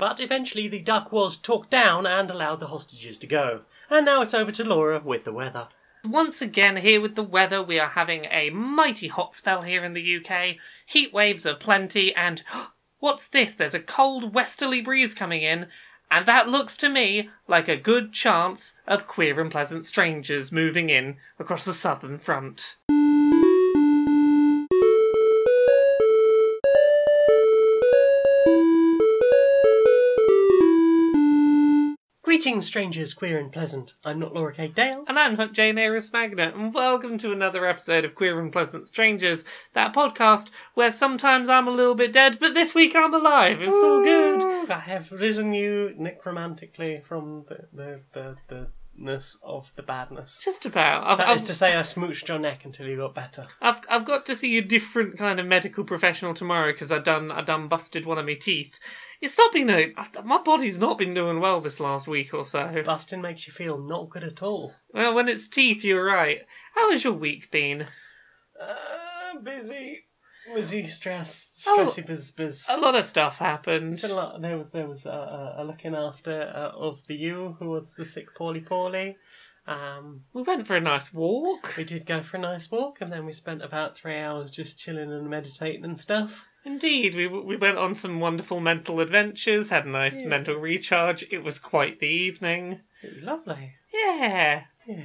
But eventually the duck was talked down and allowed the hostages to go. And now it's over to Laura with the weather. Once again, here with the weather, we are having a mighty hot spell here in the UK. Heat waves are plenty, and what's this? There's a cold westerly breeze coming in, and that looks to me like a good chance of queer and pleasant strangers moving in across the southern front. Greetings, strangers, queer and pleasant. I'm not Laura K. Dale. And I'm not Jane Aris Magna, and welcome to another episode of Queer and Pleasant Strangers, that podcast where sometimes I'm a little bit dead, but this week I'm alive. It's all good. Ooh, I have risen you necromantically from the the the, the ness of the badness. Just about. I've, That is I've, to say, I smooched your neck until you got better. I've, I've got to see a different kind of medical professional tomorrow because I done I done busted one of my teeth. It's not been a my body's not been doing well this last week or so. Busting makes you feel not good at all. Well, when it's teeth, you're right. How has your week been? Uh, busy, busy, stress, Oh, stressy, biz, biz. A lot of stuff happened. Been a lot. There was there was uh, uh, a looking after uh, of the you who was the sick poorly poorly. Um, We went for a nice walk. we did go for a nice walk, and then we spent about three hours just chilling and meditating and stuff. Indeed, we we went on some wonderful mental adventures, had a nice Yeah. mental recharge. It was quite the evening. It was lovely. Yeah, Yeah.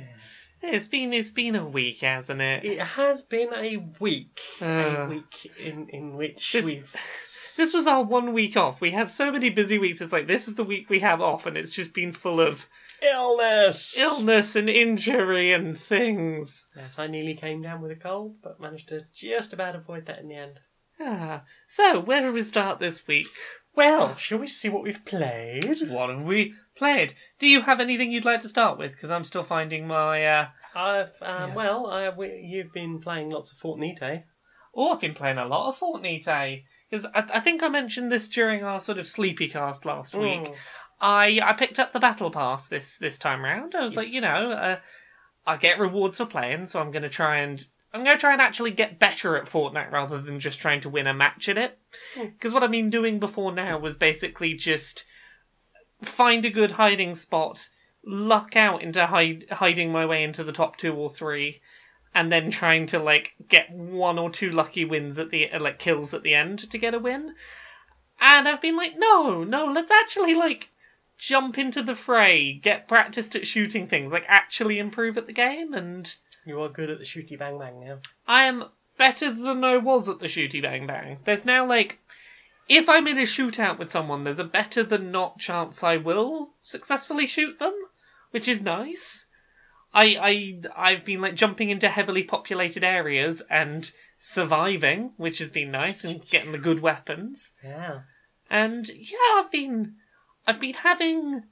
it's been it's been a week, hasn't it? It has been a week, Uh, a week in in which this- we've This was our one week off. We have so many busy weeks. It's like this is the week we have off, and it's just been full of illness. illness and injury and things. Yes, I nearly came down with a cold, but managed to just about avoid that in the end. Ah, so where do we start this week? Well, shall we see what we've played? What have we played? Do you have anything you'd like to start with? Because I'm still finding my. uh I've um, Yes. well, I we, you've been playing lots of Fortnite. Oh, I've been playing a lot of Fortnite. Because I, I think I mentioned this during our sort of sleepy cast last week. Mm. I I picked up the battle pass this this time round. I was like, you know, uh, I get rewards for playing, so I'm going to try and I'm going to try and actually get better at Fortnite rather than just trying to win a match in it. Hmm. Because what I've been doing before now was basically just find a good hiding spot, luck out into hide, hiding my way into the top two or three, and then trying to like get one or two lucky wins at the like kills at the end to get a win. And I've been like, no, no, let's actually like jump into the fray, get practiced at shooting things, like actually improve at the game, and You are good at the shooty bang bang now. I am better than I was at the shooty bang bang. There's now like if I'm in a shootout with someone, there's a better than not chance I will successfully shoot them, which is nice. I I I've been like jumping into heavily populated areas and surviving, which has been nice, and getting the good weapons. Yeah. And yeah, I've been I've been having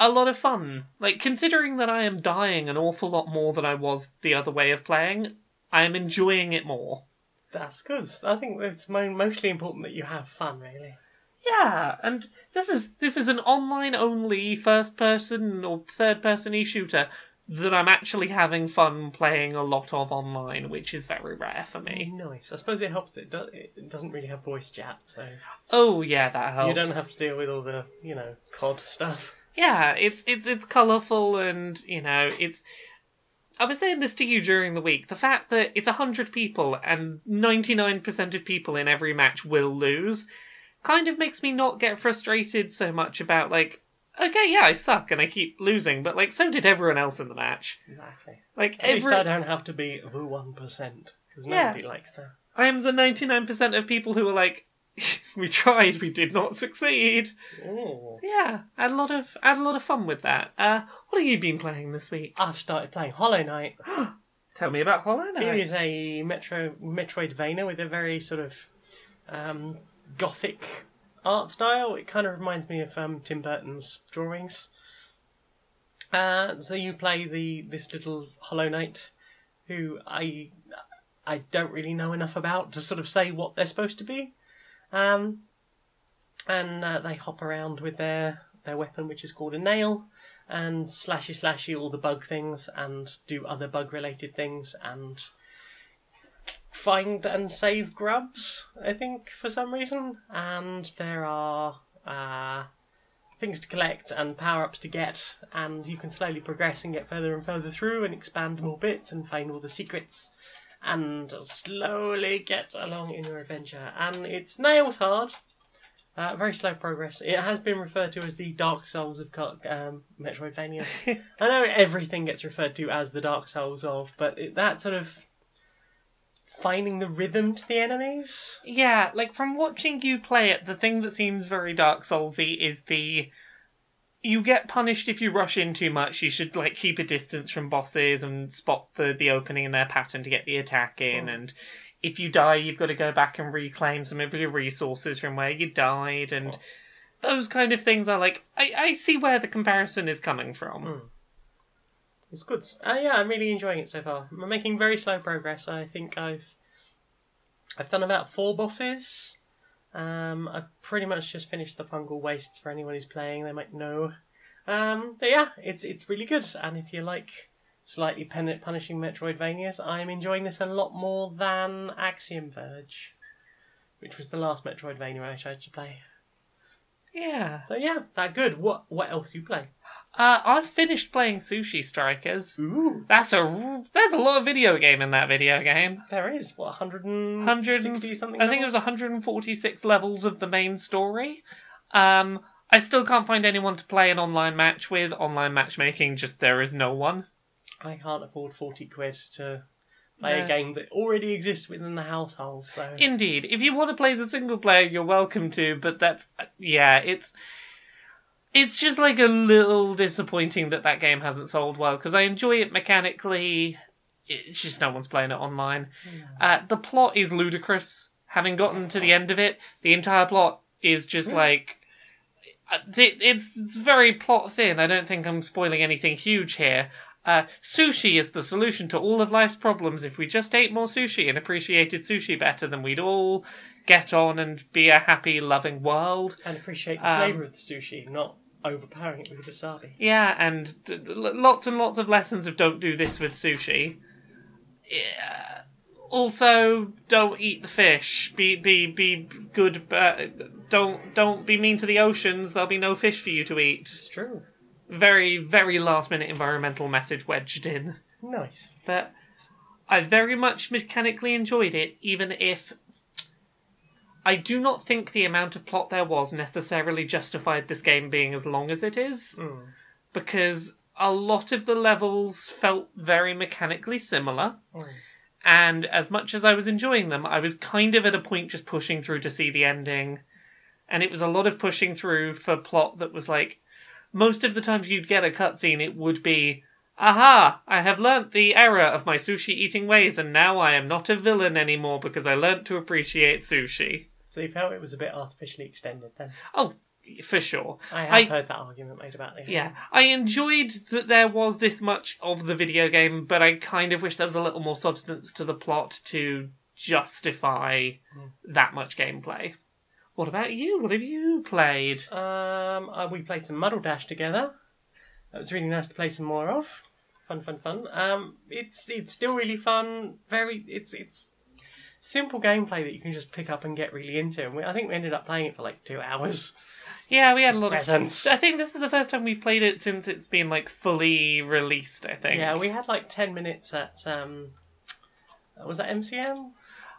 a lot of fun. Like considering that I am dying an awful lot more than I was the other way of playing, I am enjoying it more. That's good. I think it's mo- mostly important that you have fun, really. Yeah, and this is this is an online only first person or third person e shooter that I'm actually having fun playing a lot of online, which is very rare for me. Nice. I suppose it helps that it, do- it doesn't really have voice chat, so Oh yeah, that helps. you don't have to deal with all the, you know, COD stuff. Yeah, it's it's it's colourful and you know it's. I was saying this to you during the week. The fact that it's hundred people and ninety nine percent of people in every match will lose, kind of makes me not get frustrated so much about like, okay, yeah, I suck and I keep losing, but like so did everyone else in the match. Exactly. Like At least I don't have to be the one percent because Yeah. nobody likes that. I am the ninety nine percent of people who are like, we tried, we did not succeed. Ooh. Yeah, I had a lot of I had a lot of fun with that. Uh, what have you been playing this week? I've started playing Hollow Knight. Tell me about Hollow Knight. It is a Metro Metroidvania with a very sort of um, gothic art style. It kind of reminds me of um, Tim Burton's drawings. Uh, so you play the this little Hollow Knight, who I I don't really know enough about to sort of say what they're supposed to be. Um, and uh, they hop around with their their weapon, which is called a nail, and slashy slashy all the bug things, and do other bug related things, and find and save grubs. I think for some reason, and there are uh, things to collect and power ups to get, and you can slowly progress and get further and further through and expand more bits and find all the secrets and slowly get along in your adventure. And it's nails hard. Uh, very slow progress. It has been referred to as the Dark Souls of um, Metroidvania. I know everything gets referred to as the Dark Souls of, but it, that sort of finding the rhythm to the enemies. Yeah, like from watching you play it, the thing that seems very Dark Soulsy is the you get punished if you rush in too much. You should like keep a distance from bosses and spot the the opening in their pattern to get the attack in. Mm. And if you die, you've got to go back and reclaim some of your resources from where you died. And those kind of things are like I I see where the comparison is coming from. Mm. It's good. Uh, yeah, I'm really enjoying it so far. I'm making very slow progress. I think I've I've done about four bosses. Um, I've pretty much just finished the fungal wastes for anyone who's playing. They might know. Um, but yeah, it's it's really good. And if you like slightly pen- punishing Metroidvanias, I'm enjoying this a lot more than Axiom Verge, which was the last Metroidvania I tried to play. Yeah. So yeah, that good. What what else you play? Uh, I've finished playing Sushi Strikers. Ooh, That's a there's a lot of video game in that video game. there is what 160 160 something. I think it was 146 levels of the main story. Um, I still can't find anyone to play an online match with. Online matchmaking, just there is no one. I can't afford 40 quid to play No. a game that already exists within the household, so. Indeed, if you want to play the single player, you're welcome to. But that's yeah, it's it's just like a little disappointing that that game hasn't sold well because I enjoy it mechanically. It's just no one's playing it online. Uh, the plot is ludicrous. Having gotten to the end of it, the entire plot is just like uh, it's it's very plot thin. I don't think I'm spoiling anything huge here. Uh, sushi is the solution to all of life's problems. If we just ate more sushi and appreciated sushi better, then we'd all get on and be a happy, loving world. and appreciate the Um, flavour of the sushi, not overpowering it with wasabi. Yeah, and d- d- lots and lots of lessons of don't do this with sushi. Yeah. Also, don't eat the fish. Be be be good. But don't don't be mean to the oceans. There'll be no fish for you to eat. It's true. Very very last minute environmental message wedged in. Nice. But I very much mechanically enjoyed it, even if I do not think the amount of plot there was necessarily justified this game being as long as it is Mm. because a lot of the levels felt very mechanically similar. Mm. And as much as I was enjoying them, I was kind of at a point just pushing through to see the ending. And it was a lot of pushing through for plot that was like, most of the times you'd get a cutscene, it would be, aha, I have learnt the error of my sushi eating ways, and now I am not a villain anymore because I learnt to appreciate sushi. So you felt it was a bit artificially extended then? Oh, for sure. I have I- heard that argument made about it. Yeah, I enjoyed that there was this much of the video game, but I kind of wish there was a little more substance to the plot to justify that much gameplay. What about you? What have you played? Um, uh, we played some Muddledash together. That was really nice to play some more of. Fun, fun, fun. Um, it's it's still really fun. Very, it's it's simple gameplay that you can just pick up and get really into. And we, I think we ended up playing it for like two hours. Yeah, we had a It's lot presents. of. I think this is the first time we've played it since it's been like fully released. I think. Yeah, we had like ten minutes at um, was that MCM?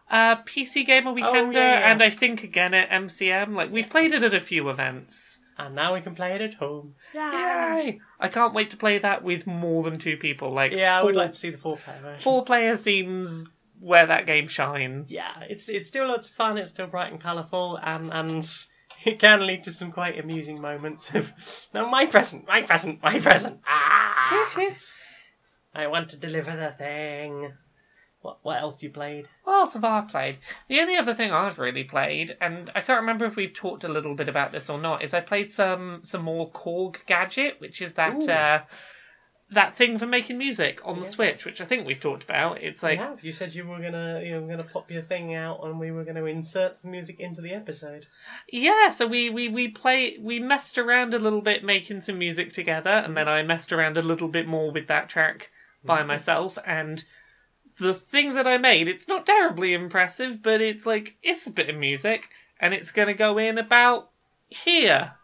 Uh, PC Gamer Weekender, yeah, yeah. and I think again at MCM. Like we've played it at a few events. And now we can play it at home. Yay! I can't wait to play that with more than two people. Like Yeah, I would like to see the four player version. four player seems where that game shines. Yeah, it's it's still lots of fun. It's still bright and colourful, and and it can lead to some quite amusing moments of no, my present, my present, my present. Ah, I want to deliver the thing. What what else you played? what else have I played? The only other thing I've really played, and I can't remember if we've talked a little bit about this or not, is I played some some more Korg Gadget, which is that Ooh. uh, that thing for making music on the Yeah. Switch, which I think we've talked about. It's like yeah, you said you were gonna you were gonna pop your thing out, and we were gonna insert some music into the episode. Yeah, so we, we, we play we messed around a little bit making some music together, and then mm. I messed around a little bit more with that track by mm. myself, and the thing that I made, it's not terribly impressive, but it's like it's a bit of music, and it's gonna go in about here.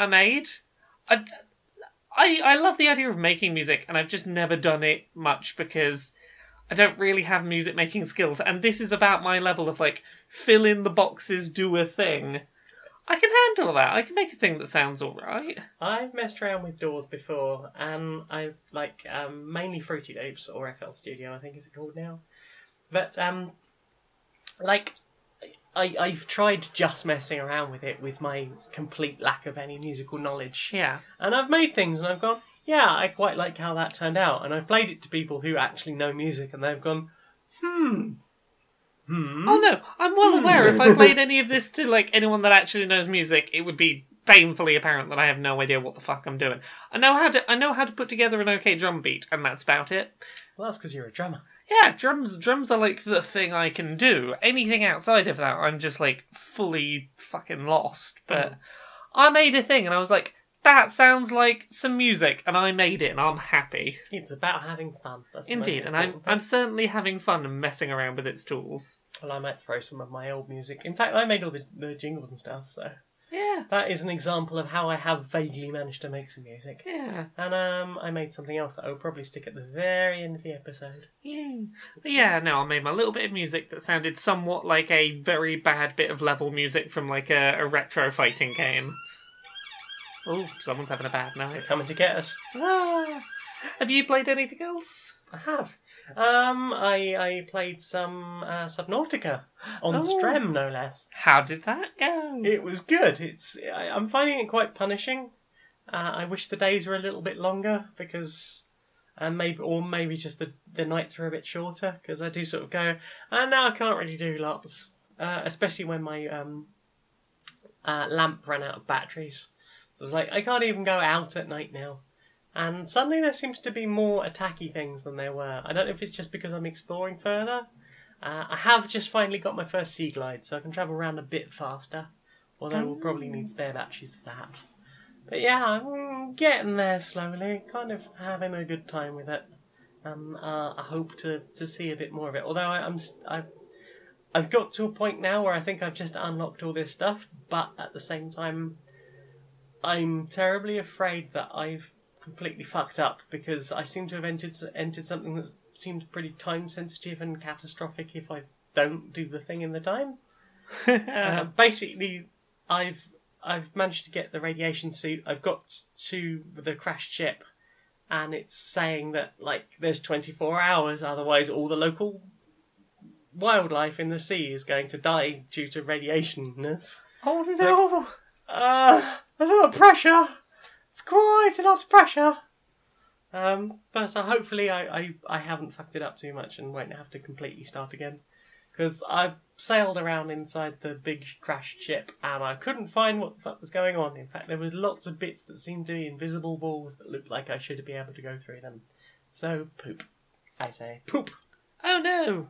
I made. I, I, I love the idea of making music, and I've just never done it much because I don't really have music making skills. And this is about my level of like fill in the boxes, do a thing. I can handle that. I can make a thing that sounds alright. I've messed around with DAWs before, and I've like um, mainly Fruity Loops or FL Studio, I think is it called now. But um, like I I've tried just messing around with it with my complete lack of any musical knowledge, Yeah. and I've made things, and I've gone, yeah, I quite like how that turned out, and I've played it to people who actually know music, and they've gone, hmm, hmm. Oh no, I'm well aware if I played any of this to like anyone that actually knows music, it would be painfully apparent that I have no idea what the fuck I'm doing. I know how to I know how to put together an okay drum beat, and that's about it. Well, that's because you're a drummer. Yeah, drums drums are like the thing I can do. Anything outside of that, I'm just like fully fucking lost. But mm. I made a thing, and I was like, that sounds like some music, and I made it, and I'm happy. It's about having fun. That's Indeed, and I'm. I'm certainly having fun and messing around with its tools. Well, I might throw some of my old music. In fact, I made all the, the jingles and stuff, so Yeah, that is an example of how I have vaguely managed to make some music. yeah. And um, I made something else that I'll probably stick at the very end of the episode. Yeah. But yeah, no, I made my little bit of music that sounded somewhat like a very bad bit of level music from like a, a retro fighting game. Oh, someone's having a bad night. They're coming to get us. Ah. Have you played anything else? I have. Um, I I played some uh, Subnautica on Oh. Strem, no less. How did that go? It was good. It's I, I'm finding it quite punishing. Uh, I wish the days were a little bit longer because, and maybe or maybe just the the nights are a bit shorter because I do sort of go, and now I can't really do lots, uh, especially when my um, uh, lamp ran out of batteries. So it's like I can't even go out at night now. And suddenly there seems to be more attacky things than there were. I don't know if it's just because I'm exploring further. Uh, I have just finally got my first Seaglide, so I can travel around a bit faster. Although we'll probably need spare batteries for that. But yeah, I'm getting there slowly. Kind of having a good time with it. And uh, I hope to, to see a bit more of it. Although I, I'm I've I've got to a point now where I think I've just unlocked all this stuff, but at the same time, I'm terribly afraid that I've completely fucked up because I seem to have entered entered something that seems pretty time sensitive and catastrophic if I don't do the thing in the time. Uh, basically, I've I've managed to get the radiation suit. I've got to the crashed ship, and it's saying that like there's 24 hours, otherwise all the local wildlife in the sea is going to die due to radiationness. oh no! Uh, there's a lot of pressure. It's quite a lot of pressure. Um, but so hopefully I, I, I haven't fucked it up too much and won't have to completely start again. Because I sailed around inside the big crashed ship and I couldn't find what the fuck was going on. In fact, there was lots of bits that seemed to be invisible walls that looked like I should be able to go through them. So, poop. I say, poop. Oh no!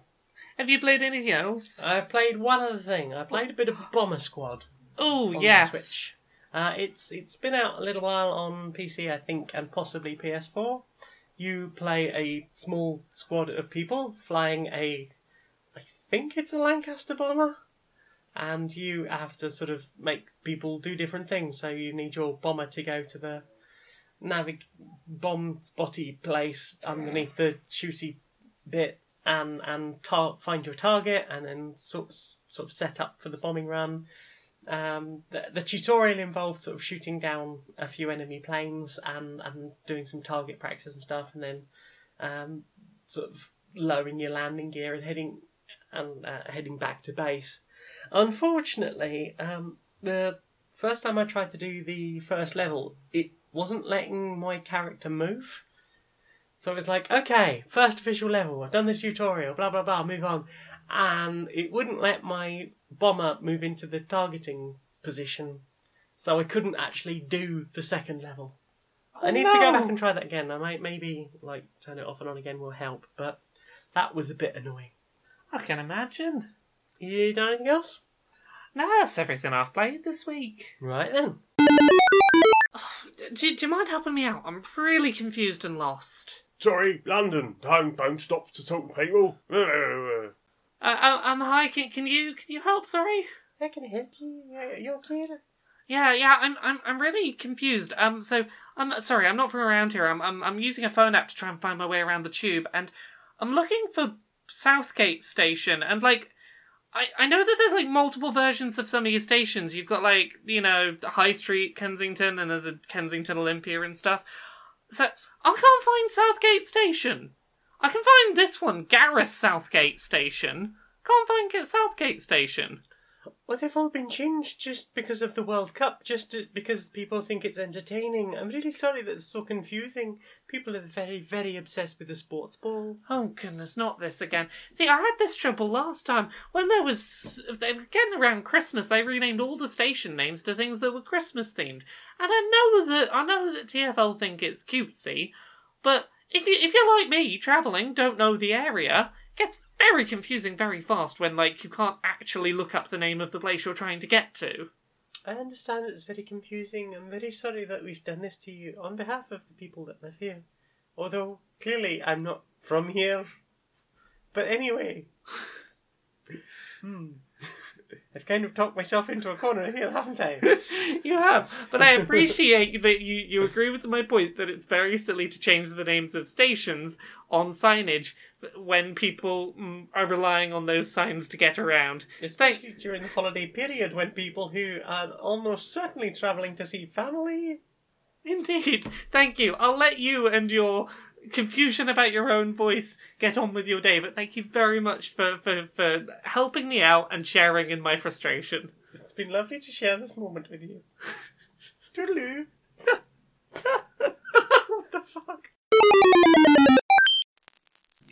Have you played anything else? I played one other thing. I played a bit of Bomber Squad. Oh yes. Switch. Uh, it's it's been out a little while on PC, I think, and possibly PS4. You play a small squad of people flying a, I think it's a Lancaster bomber, and you have to sort of make people do different things. So you need your bomber to go to the navig bomb spotty place underneath the shooty bit and and tar- find your target and then sort sort of set up for the bombing run. Um, the, the tutorial involved sort of shooting down a few enemy planes and, and doing some target practice and stuff, and then um, sort of lowering your landing gear and heading and uh, heading back to base. Unfortunately, um, the first time I tried to do the first level, it wasn't letting my character move. So it was like, okay, first official level, I've done the tutorial, blah blah blah, move on. And it wouldn't let my bomber move into the targeting position. So I couldn't actually do the second level. I need to go oh, back and try that again. I might maybe like turn it off and on again will help, but that was a bit annoying. I can imagine. You done anything else? No, that's everything I've played this week. Right then. Do, do you mind helping me out? I'm really confused and lost. Sorry, London. Don't don't stop to talk to people. Uh, uh, um, hi, can, can you can you help? Sorry. I can help you. Uh, You okay? Yeah, yeah, I'm I'm I'm really confused. Um, so I'm sorry, I'm not from around here. I'm I'm I'm using a phone app to try and find my way around the tube, and I'm looking for Southgate Station, and like. I, I know that there's like multiple versions of some of your stations. You've got like, you know, High Street, Kensington, and there's a Kensington Olympia and stuff. So I can't find Southgate Station. I can find this one, Gareth Southgate Station. Can't find Ga- Southgate Station. Well, they've all been changed just because of the World Cup, just to, because people think it's entertaining. I'm really sorry that it's so confusing. People are very, very obsessed with the sports ball. Oh goodness, not this again. See, I had this trouble last time when there was they were getting around Christmas. They renamed all the station names to things that were Christmas themed, and I know that I know that TFL think it's cutesy, but if you if you're like me, traveling, don't know the area, gets very confusing very fast when like you can't actually look up the name of the place you're trying to get to. I understand that it's very confusing. I'm very sorry that we've done this to you on behalf of the people that live here. Although, clearly, I'm not from here. But anyway. hmm. I've kind of talked myself into a corner here, haven't I? you have, but I appreciate that you, you agree with my point that it's very silly to change the names of stations on signage when people mm, are relying on those signs to get around. Especially during the holiday period when people who are almost certainly travelling to see family. Indeed, thank you. I'll let you and your confusion about your own voice get on with your day, but thank you very much for, for, for helping me out and sharing in my frustration. It's been lovely to share this moment with you. Toodaloo. what the fuck?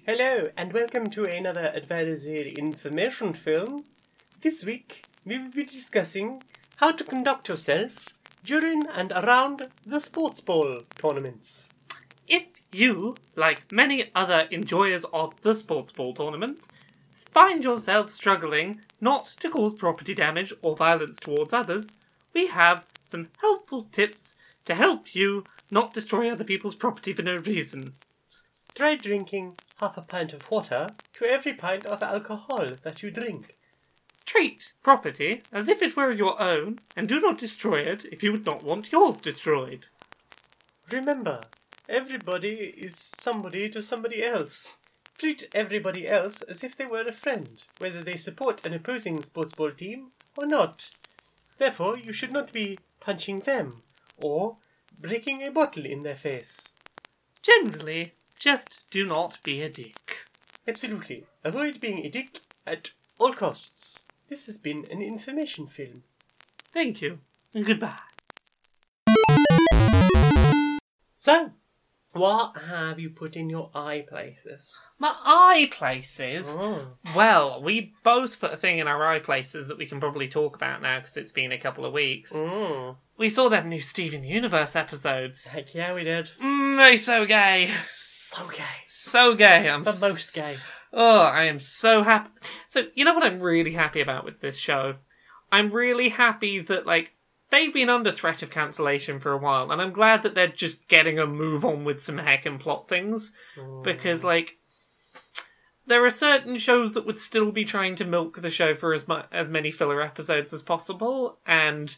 Hello, and welcome to another advisory information film. This week, we will be discussing how to conduct yourself during and around the sports ball tournaments. You, like many other enjoyers of the sports ball tournament, find yourself struggling not to cause property damage or violence towards others, we have some helpful tips to help you not destroy other people's property for no reason. Try drinking half a pint of water to every pint of alcohol that you drink. Treat property as if it were your own, and do not destroy it if you would not want yours destroyed. Remember, everybody is somebody to somebody else. Treat everybody else as if they were a friend, whether they support an opposing sports ball team or not. Therefore, you should not be punching them or breaking a bottle in their face. Generally, just do not be a dick. Absolutely. Avoid being a dick at all costs. This has been an information film. Thank you, and goodbye. So, what have you put in your eye places? My eye places. Oh. Well, we both put a thing in our eye places that we can probably talk about now because it's been a couple of weeks. Mm. We saw them new Steven Universe episodes. Heck yeah, we did. Mm, they so gay. So gay. So gay. I'm The most gay. Oh, I am so happy. So, you know what I'm really happy about with this show? I'm really happy that, like, they've been under threat of cancellation for a while, and I'm glad that they're just getting a move on with some heckin' plot things. Mm. Because, like, there are certain shows that would still be trying to milk the show for as, mu- as many filler episodes as possible, and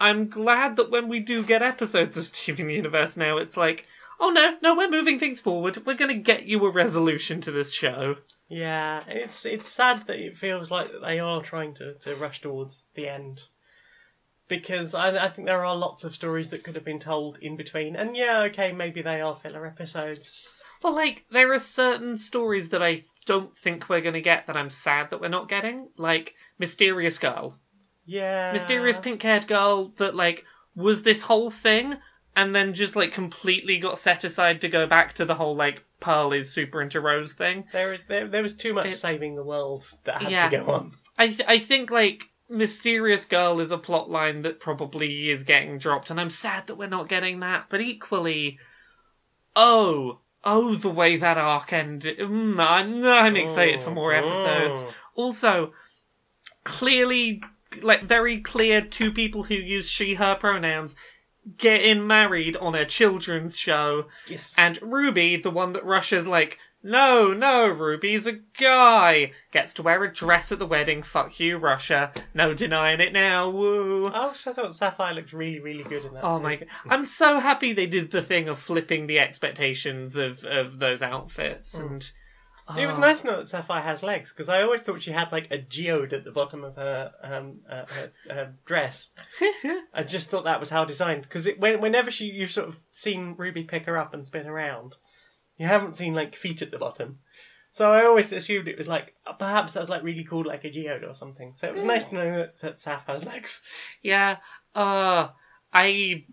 I'm glad that when we do get episodes of Steven Universe now, it's like, oh no, no, we're moving things forward. We're going to get you a resolution to this show. Yeah, it's it's sad that it feels like they are trying to, to rush towards the end. Because I, I think there are lots of stories that could have been told in between. And yeah, okay, maybe they are filler episodes. Well, like there are certain stories that I don't think we're going to get that I'm sad that we're not getting, like Mysterious Girl, Yeah. mysterious pink-haired girl that like was this whole thing and then just like completely got set aside to go back to the whole like Pearl is super into Rose thing. There, there, there was too much It's- saving the world that had Yeah. to go on. I th- I think like Mysterious Girl is a plot line that probably is getting dropped, and I'm sad that we're not getting that. But equally, oh, oh, the way that arc ended, mm, I'm, I'm excited for more episodes. Mm. Also, clearly, like very clear, two people who use she/her pronouns getting married on a children's show, Yes. and Ruby, the one that Russia's like, no, no, Ruby's a guy, gets to wear a dress at the wedding. Fuck you, Russia. No denying it now. Woo. I also thought Sapphire looked really, really good in that. Oh scene. my god. I'm so happy they did the thing of flipping the expectations of, of those outfits and It was Oh. nice to know that Sapphire has legs because I always thought she had like a geode at the bottom of her um uh, her, her dress. I just thought that was how designed because when, whenever she you've sort of seen Ruby pick her up and spin around, you haven't seen like feet at the bottom. So I always assumed it was like uh, perhaps that's like really cool like a geode or something. So it was nice to know that, that Saph has legs. Yeah. Uh I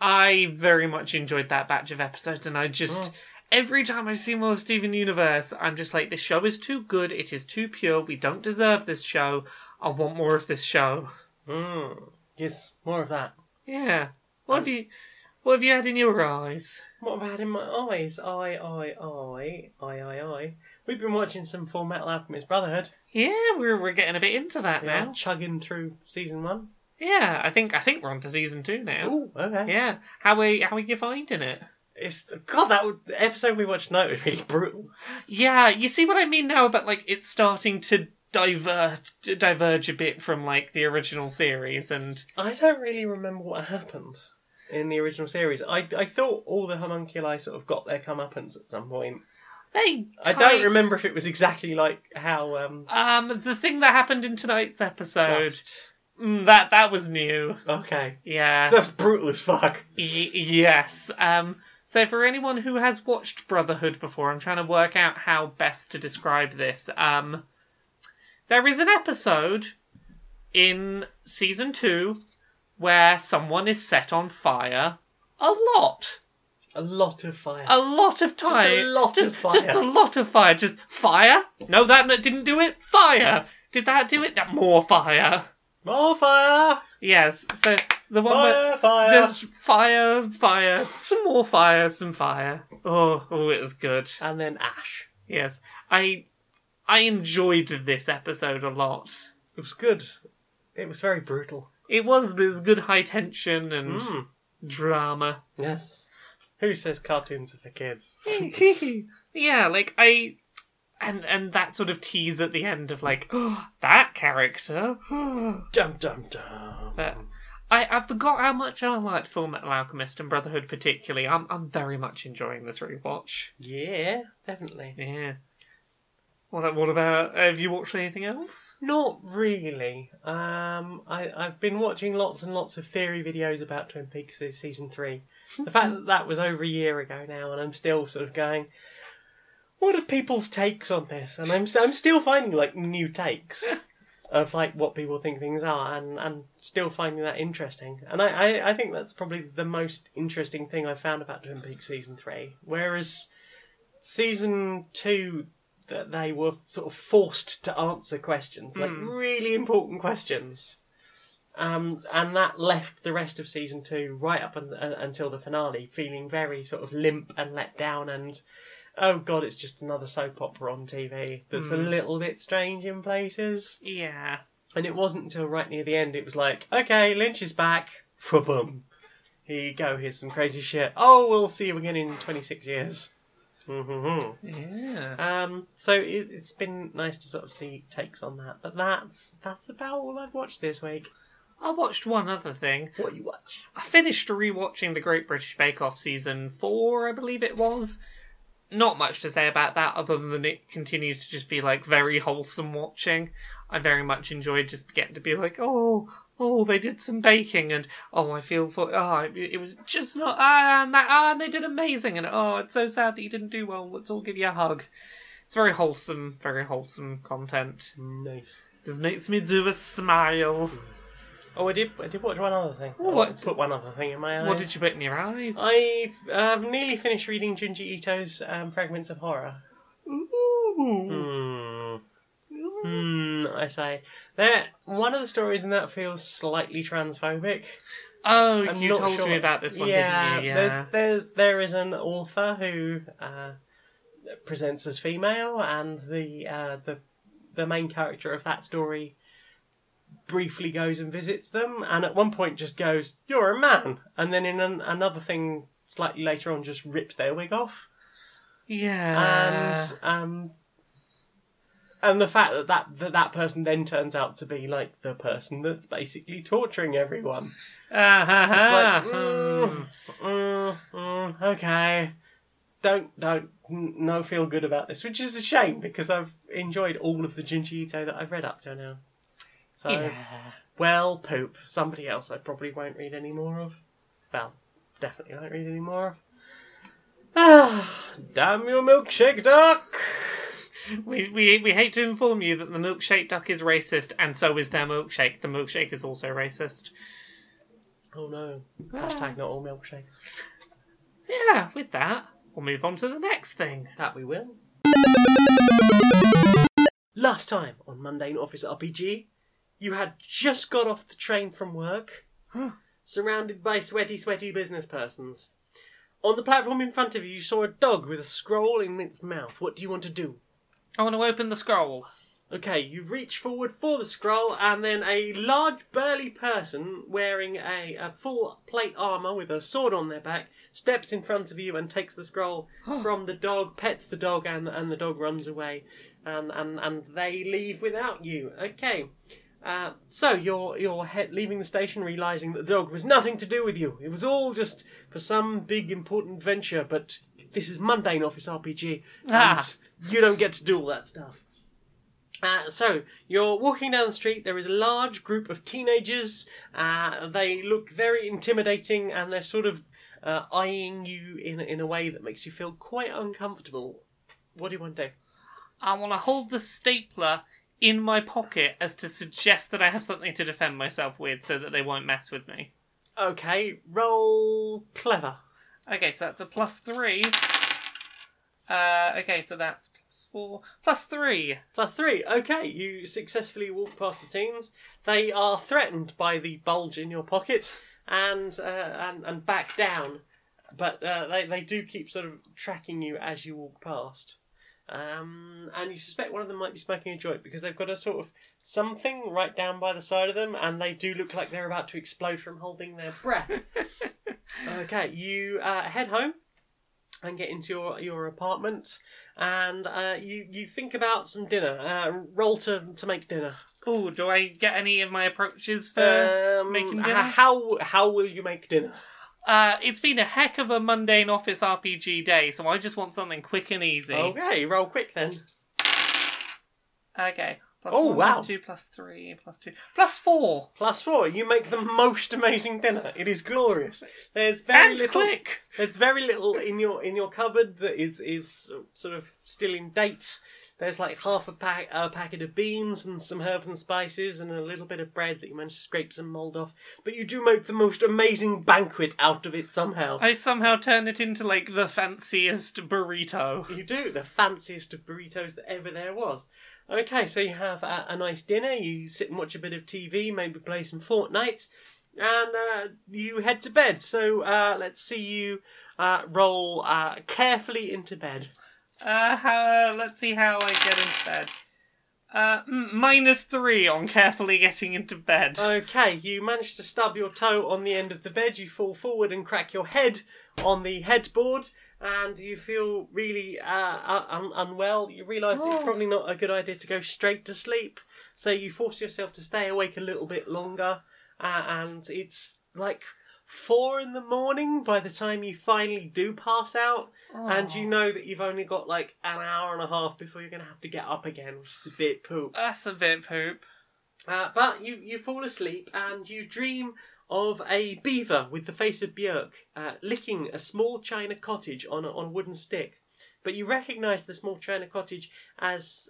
I very much enjoyed that batch of episodes and I just Mm. every time I see more Steven Universe, I'm just like this show is too good, it is too pure, we don't deserve this show. I want more of this show. Mm. Yes, more of that. Yeah. What Um, have you what have you had in your eyes? What have I had in my eyes? I, I, I, I, I, I. We've been watching some Full Metal Alchemist Brotherhood. Yeah, we're we're getting a bit into that now. chugging through season one. Yeah, I think I think we're on to season two now. Ooh, okay. Yeah. How are how are you finding it? It's God. That was, the episode we watched tonight was really brutal. Yeah, you see what I mean now about like it's starting to divert diverge a bit from like the original series and I don't really remember what happened in the original series. I, I thought all the homunculi sort of got their comeuppance at some point. they I don't remember if it was exactly like how um. Um the thing that happened in tonight's episode mm, that that was new. Okay, Yeah. so that's brutal as fuck. Y- yes. Um. So for anyone who has watched Brotherhood before, I'm trying to work out how best to describe this. Um. There is an episode in season two where someone is set on fire a lot. A lot of fire. A lot of time. a lot just, of fire. Just a lot of fire. Just fire? No, that didn't do it. Fire. Did that do it? More fire. More fire. Yes. So the one where Fire, fire. just fire, fire, some more fire, some fire. Oh, oh, it was good. And then ash. Yes, I, I enjoyed this episode a lot. It was good. It was very brutal. It was, it was good high tension and Mm. drama. Yes. Who says cartoons are for kids? yeah, like I, and and that sort of tease at the end of like oh, that character. dum dum dum. But I, I forgot how much I liked Full Metal Alchemist and Brotherhood particularly. I'm I'm very much enjoying this rewatch. Yeah, definitely. Yeah. What what about have you watched anything else? Not really. Um, I, I've been watching lots and lots of theory videos about Twin Peaks se- season three. The fact that that was over a year ago now, and I'm still sort of going, what are people's takes on this? And I'm I'm still finding like new takes of like what people think things are, and and still finding that interesting. And I, I I think that's probably the most interesting thing I've found about Twin Peaks season three. Whereas season two that they were sort of forced to answer questions, like Mm. really important questions. Um, and that left the rest of season two right up un- uh, until the finale feeling very sort of limp and let down and oh god it's just another soap opera on tv that's a Mm. little bit strange in places Yeah. and it wasn't until right near the end it was like okay lynch is back boom here you go here's some crazy shit oh we'll see you again in 26 years mm-hmm. Yeah. Um, so it, it's been nice to sort of see takes on that, but that's that's about all I've watched this week. I watched one other thing. What you watch? I finished rewatching the Great British Bake Off season four, I believe it was. Not much to say about that other than it continues to just be like very wholesome watching. I very much enjoyed just getting to be like, oh, oh, they did some baking, and oh, I feel for oh, it, it was just not ah, and that ah, and they did amazing, and oh, it's so sad that you didn't do well. Let's all give you a hug. It's very wholesome, very wholesome content. Nice. Just makes me do a smile. Oh, I did. I did watch one other thing. Oh, I what? Put one other thing in my eyes. What did you put in your eyes? I've um, nearly finished reading Junji Ito's um, Fragments of Horror. Ooh. Hmm. Hmm. I say that one of the stories in that feels slightly transphobic. Oh, I'm you not told sure. me about this one, yeah, you? There's, there's there is an author who uh, presents as female, and the uh, the the main character of that story briefly goes and visits them, and at one point just goes, "You're a man," and then in an, another thing slightly later on just rips their wig off, yeah. and um. And the fact that that, that that person then turns out to be like the person that's basically torturing everyone. Ah, ha, ha. Like, mm, mm, mm, okay. Don't don't n- no feel good about this, which is a shame because I've enjoyed all of the Junji Ito that I've read up to now. So Yeah. well, poop. Somebody else I probably won't read any more of. Well, definitely won't read any more of. Ah, damn your milkshake duck! We, we we hate to inform you that the milkshake duck is racist, and so is their milkshake. The milkshake is also racist. Oh no! Ah. Hashtag not all milkshakes. Yeah, with that, we'll move on to the next thing. That we will. Last time on Mundane Office RPG, you had just got off the train from work, Huh. surrounded by sweaty, sweaty business persons. On the platform in front of you, you saw a dog with a scroll in its mouth. What do you want to do? I want to open the scroll. Okay, you reach forward for the scroll, and then a large, burly person wearing a, a full plate armor with a sword on their back steps in front of you and takes the scroll from the dog, pets the dog, and and the dog runs away, and and, and they leave without you. Okay. Uh, so you're you're he- leaving the station, realizing that the dog was nothing to do with you. It was all just for some big important venture. But this is mundane office RPG, and Ah. you don't get to do all that stuff. Uh, so you're walking down the street. There is a large group of teenagers. Uh, they look very intimidating, and they're sort of uh, eyeing you in in a way that makes you feel quite uncomfortable. What do you want to do? I want to hold the stapler in my pocket as to suggest that I have something to defend myself with, so that they won't mess with me. Okay, roll clever. Okay, so that's a plus three. Uh, okay, so that's plus four, plus three. Plus three. Okay, you successfully walk past the teens. They are threatened by the bulge in your pocket and uh, and and back down, but uh, they they do keep sort of tracking you as you walk past. Um, and you suspect one of them might be smoking a joint because they've got a sort of something right down by the side of them, and they do look like they're about to explode from holding their breath. okay, you uh, head home and get into your, your apartment, and uh, you you think about some dinner. Uh, roll to to make dinner. Oh, do I get any of my approaches for Um, making dinner? How how will you make dinner? Uh, it's been a heck of a mundane office RPG day, so I just want something quick and easy. Okay, roll quick then. Okay. Plus Oh, one, wow. plus two, plus three, plus two, plus four. Plus four. You make the most amazing dinner. It is glorious. There's very and little. quick. There's very little in your in your cupboard that is is sort of still in date. There's like half a pack a packet of beans and some herbs and spices and a little bit of bread that you managed to scrape some mold off. But you do make the most amazing banquet out of it somehow. I somehow turn it into like the fanciest burrito. You do the fanciest of burritos that ever there was. Okay, so you have a, a nice dinner. You sit and watch a bit of TV, maybe play some Fortnite, and uh, you head to bed. So uh, let's see you uh, roll uh, carefully into bed. Uh, let's see how I get into bed. Uh, minus three on carefully getting into bed. Okay, you manage to stub your toe on the end of the bed. You fall forward and crack your head on the headboard, and you feel really uh, un- unwell. You realise that it's Oh. probably not a good idea to go straight to sleep, so you force yourself to stay awake a little bit longer. Uh, and it's like four in the morning by the time you finally do pass out, and you know that you've only got like an hour and a half before you're going to have to get up again, which is a bit poop. That's a bit poop. Uh, but you, you fall asleep and you dream of a beaver with the face of Björk uh, licking a small china cottage on a, on a wooden stick. But you recognise the small china cottage as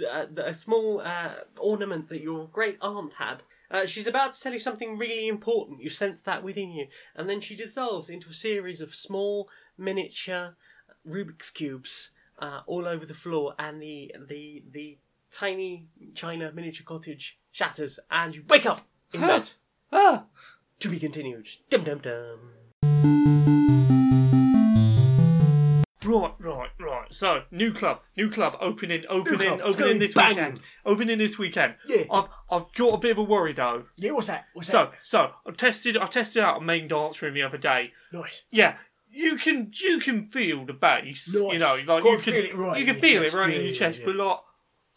uh, uh, a small uh, ornament that your great aunt had. Uh, she's about to tell you something really important. You sense that within you, and then she dissolves into a series of small, miniature Rubik's cubes uh, all over the floor, and the the the tiny china miniature cottage shatters, and you wake up in bed. Ah! To be continued. Dum dum dum. Right, right, right. So, new club, new club, opening, opening, club. It's opening be this banging. weekend. Opening this weekend. Yeah. I've, I've got a bit of a worry though. Yeah, what's that? What's So, so I tested, I tested out a main dance room the other day. Nice. Yeah, you can, you can feel the bass. You know, like you can feel it right you in can your feel chest. it right Yeah, in your yeah, chest. yeah. But like,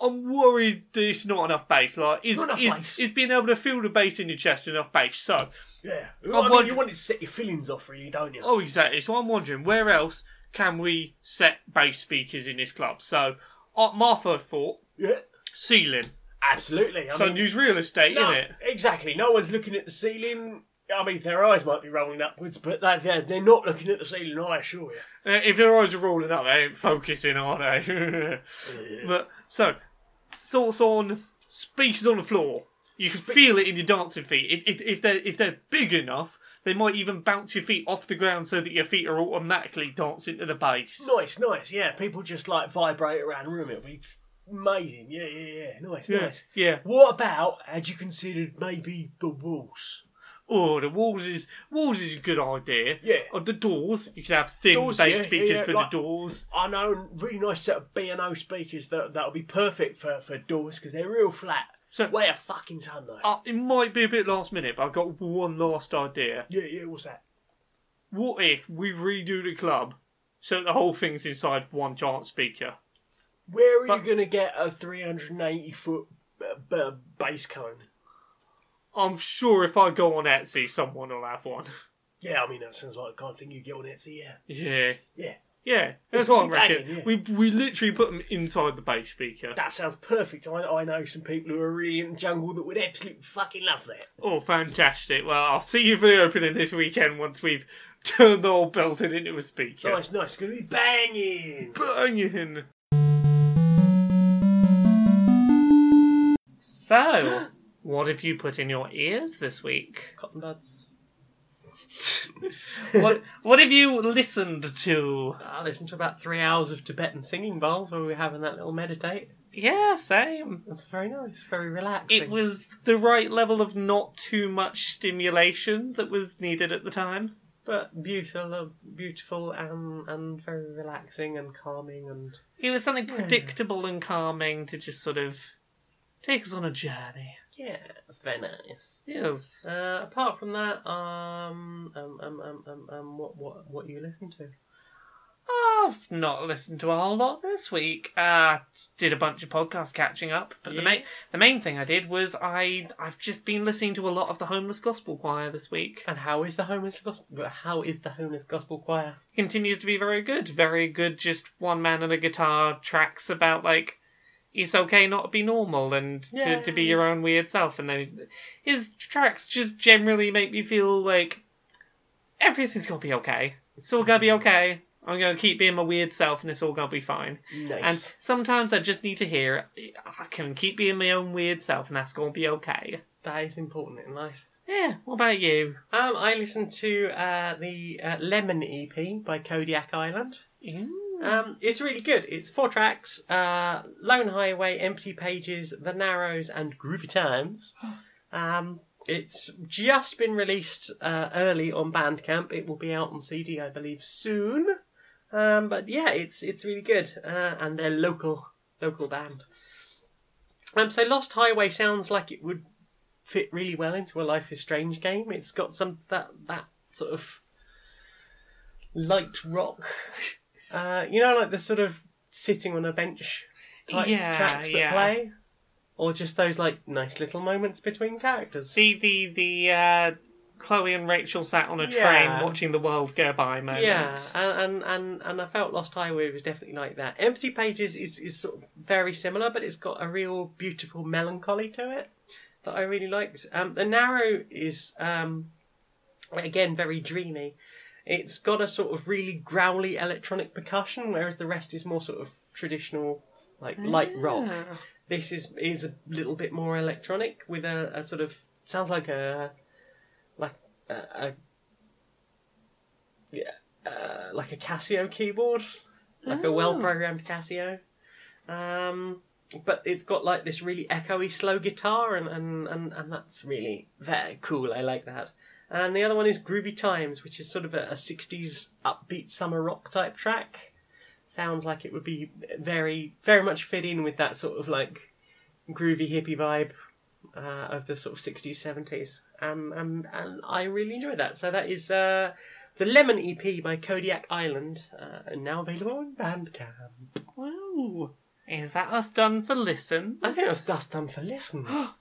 I'm worried that it's not enough bass. Like, is Not enough is, bass. is being able to feel the bass in your chest enough bass? So, Yeah. I'm I mean, wonder- you want it to set your feelings off, really, don't you? Oh, exactly. So I'm wondering where else can we set bass speakers in this club? So uh, my first thought, Yeah. ceiling. Absolutely. I so mean, use real estate, no, innit? exactly. No one's looking at the ceiling. I mean, their eyes might be rolling upwards, but they- they're, they're not looking at the ceiling, I assure you. Uh, if their eyes are rolling up, they ain't focusing, are they? but so thoughts on speakers on the floor. You can feel it in your dancing feet. If, if, if they're if they're big enough, they might even bounce your feet off the ground so that your feet are automatically dancing to the bass. Nice, nice. Yeah, people just like vibrate around the room. It'll be amazing. Yeah, yeah, yeah. Nice, Yeah, nice. yeah. What about, had you considered maybe the walls? Oh, the walls is walls is a good idea. Yeah. Or the doors, you could have thin Doors, bass yeah, speakers yeah, for like- the doors. I know a really nice set of B&O speakers that, that'll be perfect for, for doors because they're real flat. So- Weigh a fucking ton though. Uh, it might be a bit last minute, but I've got one last idea. yeah, yeah, what's that? What if we redo the club so the whole thing's inside one giant speaker? Where are But- you going to get a 380 foot uh, b- bass cone? I'm sure if I go on Etsy, someone will have one. Yeah, I mean, that sounds like the kind of thing you get on Etsy, yeah. Yeah. Yeah. Yeah, that's It's what I pretty reckon. banging, yeah. We we literally put them inside the bass speaker. That sounds perfect. I, I know some people who are really in the jungle that would absolutely fucking love that. Oh, fantastic! Well, I'll see you for the opening this weekend once we've turned the whole belted into a speaker. Nice, nice. It's going to be banging. Banging. So, what have you put in your ears this week? Cotton buds. what What have you listened to? I listened to about three hours of Tibetan singing bowls where we were having that little meditate. Yeah, same. It's very nice, very relaxing. It was the right level of not too much stimulation that was needed at the time. but beautiful, beautiful and and very relaxing and calming and It was something predictable and calming to just sort of take us on a journey. Yeah, it's very nice. Yes. Uh, apart from that, um, um, um, um, um, um what what what you listen to? I've not listened to a whole lot this week. Uh, did a bunch of podcasts catching up, but the Yeah. main the main thing I did was I I've just been listening to a lot of the Homeless Gospel Choir this week. And how is the homeless gospel? How is the homeless gospel choir? Continues to be very good, very good. Just one man and a guitar tracks about like it's okay not to be normal and to, to be your own weird self. And then his tracks just generally make me feel like everything's gonna be okay. It's all gonna be okay. I'm gonna keep being my weird self, and it's all gonna be fine. Nice. And sometimes I just need to hear I can keep being my own weird self, and that's gonna be okay. that is important in life. Yeah. What about you? Um, I listened to uh, the uh, Lemon EP by Kodiak Island. Ooh. Um, it's really good. It's four tracks: uh, Lone Highway, Empty Pages, The Narrows, and Groovy Times. Um, it's just been released uh, early on Bandcamp. It will be out on CD, I believe, soon. Um, but yeah, it's it's really good, uh, and they're local local band. Um, so Lost Highway sounds like it would fit really well into a Life is Strange game. It's got some that that sort of light rock, uh, you know, like the sort of sitting on a bench type Yeah, tracks that yeah. play, or just those like nice little moments between characters. The the the uh, Chloe and Rachel sat on a Yeah. train watching the world go by moment. Yeah, and, and and and I felt Lost Highway was definitely like that. Empty Pages is is sort of very similar, but it's got a real beautiful melancholy to it that I really liked. Um, the Narrow is um, again very dreamy. It's got a sort of really growly electronic percussion, whereas the rest is more sort of traditional, like light rock. Ah. This is is a little bit more electronic with a, a sort of sounds like a like a, a yeah uh, like a Casio keyboard, like a Oh. well programmed Casio. Um, but it's got like this really echoey slow guitar, and, and, and, and that's really very cool. I like that. And the other one is Groovy Times, which is sort of a, a 60s upbeat summer rock type track. Sounds like it would be very, very much fit in with that sort of like groovy hippie vibe uh, of the sort of 60s, 70s. Um, um, and I really enjoyed that. So that is uh, the Lemon EP by Kodiak Island, uh, and now available on Bandcamp. Whoa. Is that us done for listen? I think that's dust done for listens.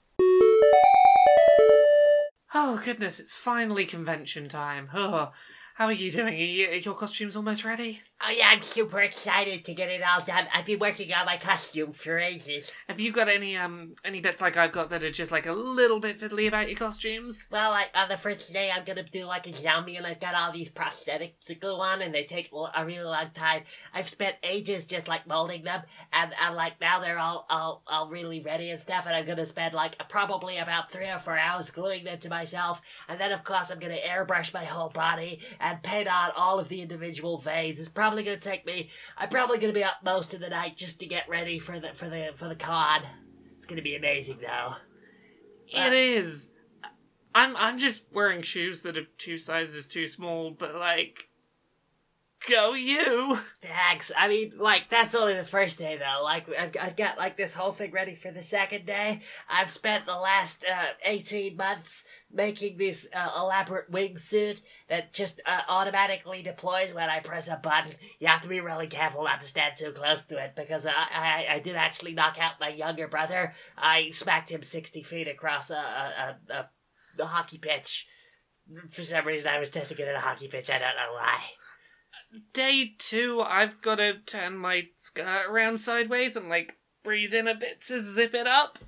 Oh goodness, it's finally convention time. Oh, how are you doing? Are, you, are your costumes almost ready? Oh yeah, I'm super excited to get it all done. I've been working on my costume for ages. Have you got any um any bits like I've got that are just like a little bit fiddly about your costumes? Well, like on the first day, I'm gonna do like a zombie, and I've got all these prosthetics to go on, and they take a really long time. I've spent ages just like molding them, and, and like now they're all, all all really ready and stuff. And I'm gonna spend like probably about three or four hours gluing them to myself, and then of course I'm gonna airbrush my whole body and paint on all of the individual veins. It's probably gonna take me. I'm probably gonna be up most of the night just to get ready for the for the for the con. It's gonna be amazing though. It is. I'm I'm just wearing shoes that are two sizes too small, but like, go you! Thanks. I mean, like, that's only the first day, though. Like, I've, I've got, like, this whole thing ready for the second day. I've spent the last, uh, 18 months making this, uh, elaborate wingsuit that just, uh, automatically deploys when I press a button. You have to be really careful not to stand too close to it, because I, I, I did actually knock out my younger brother. I smacked him 60 feet across a, a, a, a, hockey pitch. For some reason, I was testing it at a hockey pitch. I don't know why. Day two, I've got to turn my skirt around sideways and like breathe in a bit to zip it up.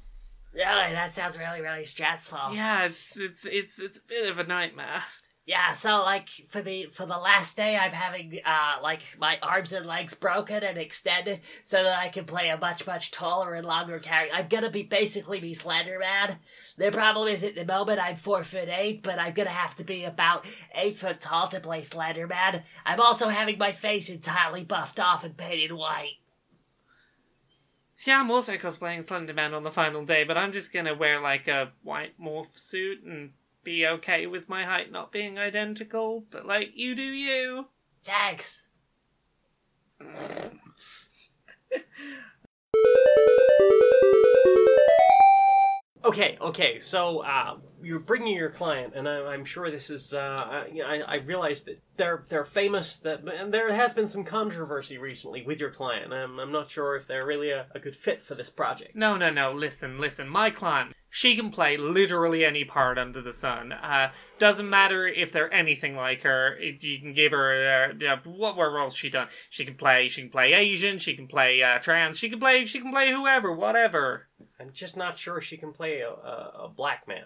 Really, that sounds really, really stressful. Yeah, it's it's it's it's a bit of a nightmare. Yeah, so like for the for the last day, I'm having uh like my arms and legs broken and extended so that I can play a much much taller and longer character. I'm gonna be basically be Slender Man. The problem is at the moment I'm four foot eight, but I'm gonna have to be about eight foot tall to play Slender Man. I'm also having my face entirely buffed off and painted white. Yeah, I'm also cosplaying Slender Man on the final day, but I'm just gonna wear like a white morph suit and be okay with my height not being identical. But like, you do you. Thanks. Okay, okay. So uh, you're bringing your client, and I, I'm sure this is. Uh, I, I, I realize that they're they're famous. That and there has been some controversy recently with your client. I'm, I'm not sure if they're really a, a good fit for this project. No, no, no. Listen, listen. My client, she can play literally any part under the sun. Uh, doesn't matter if they're anything like her. If you can give her uh, uh, what what roles she done. She can play. She can play Asian. She can play uh, trans. She can play. She can play whoever. Whatever. I'm just not sure she can play a, a, a black man.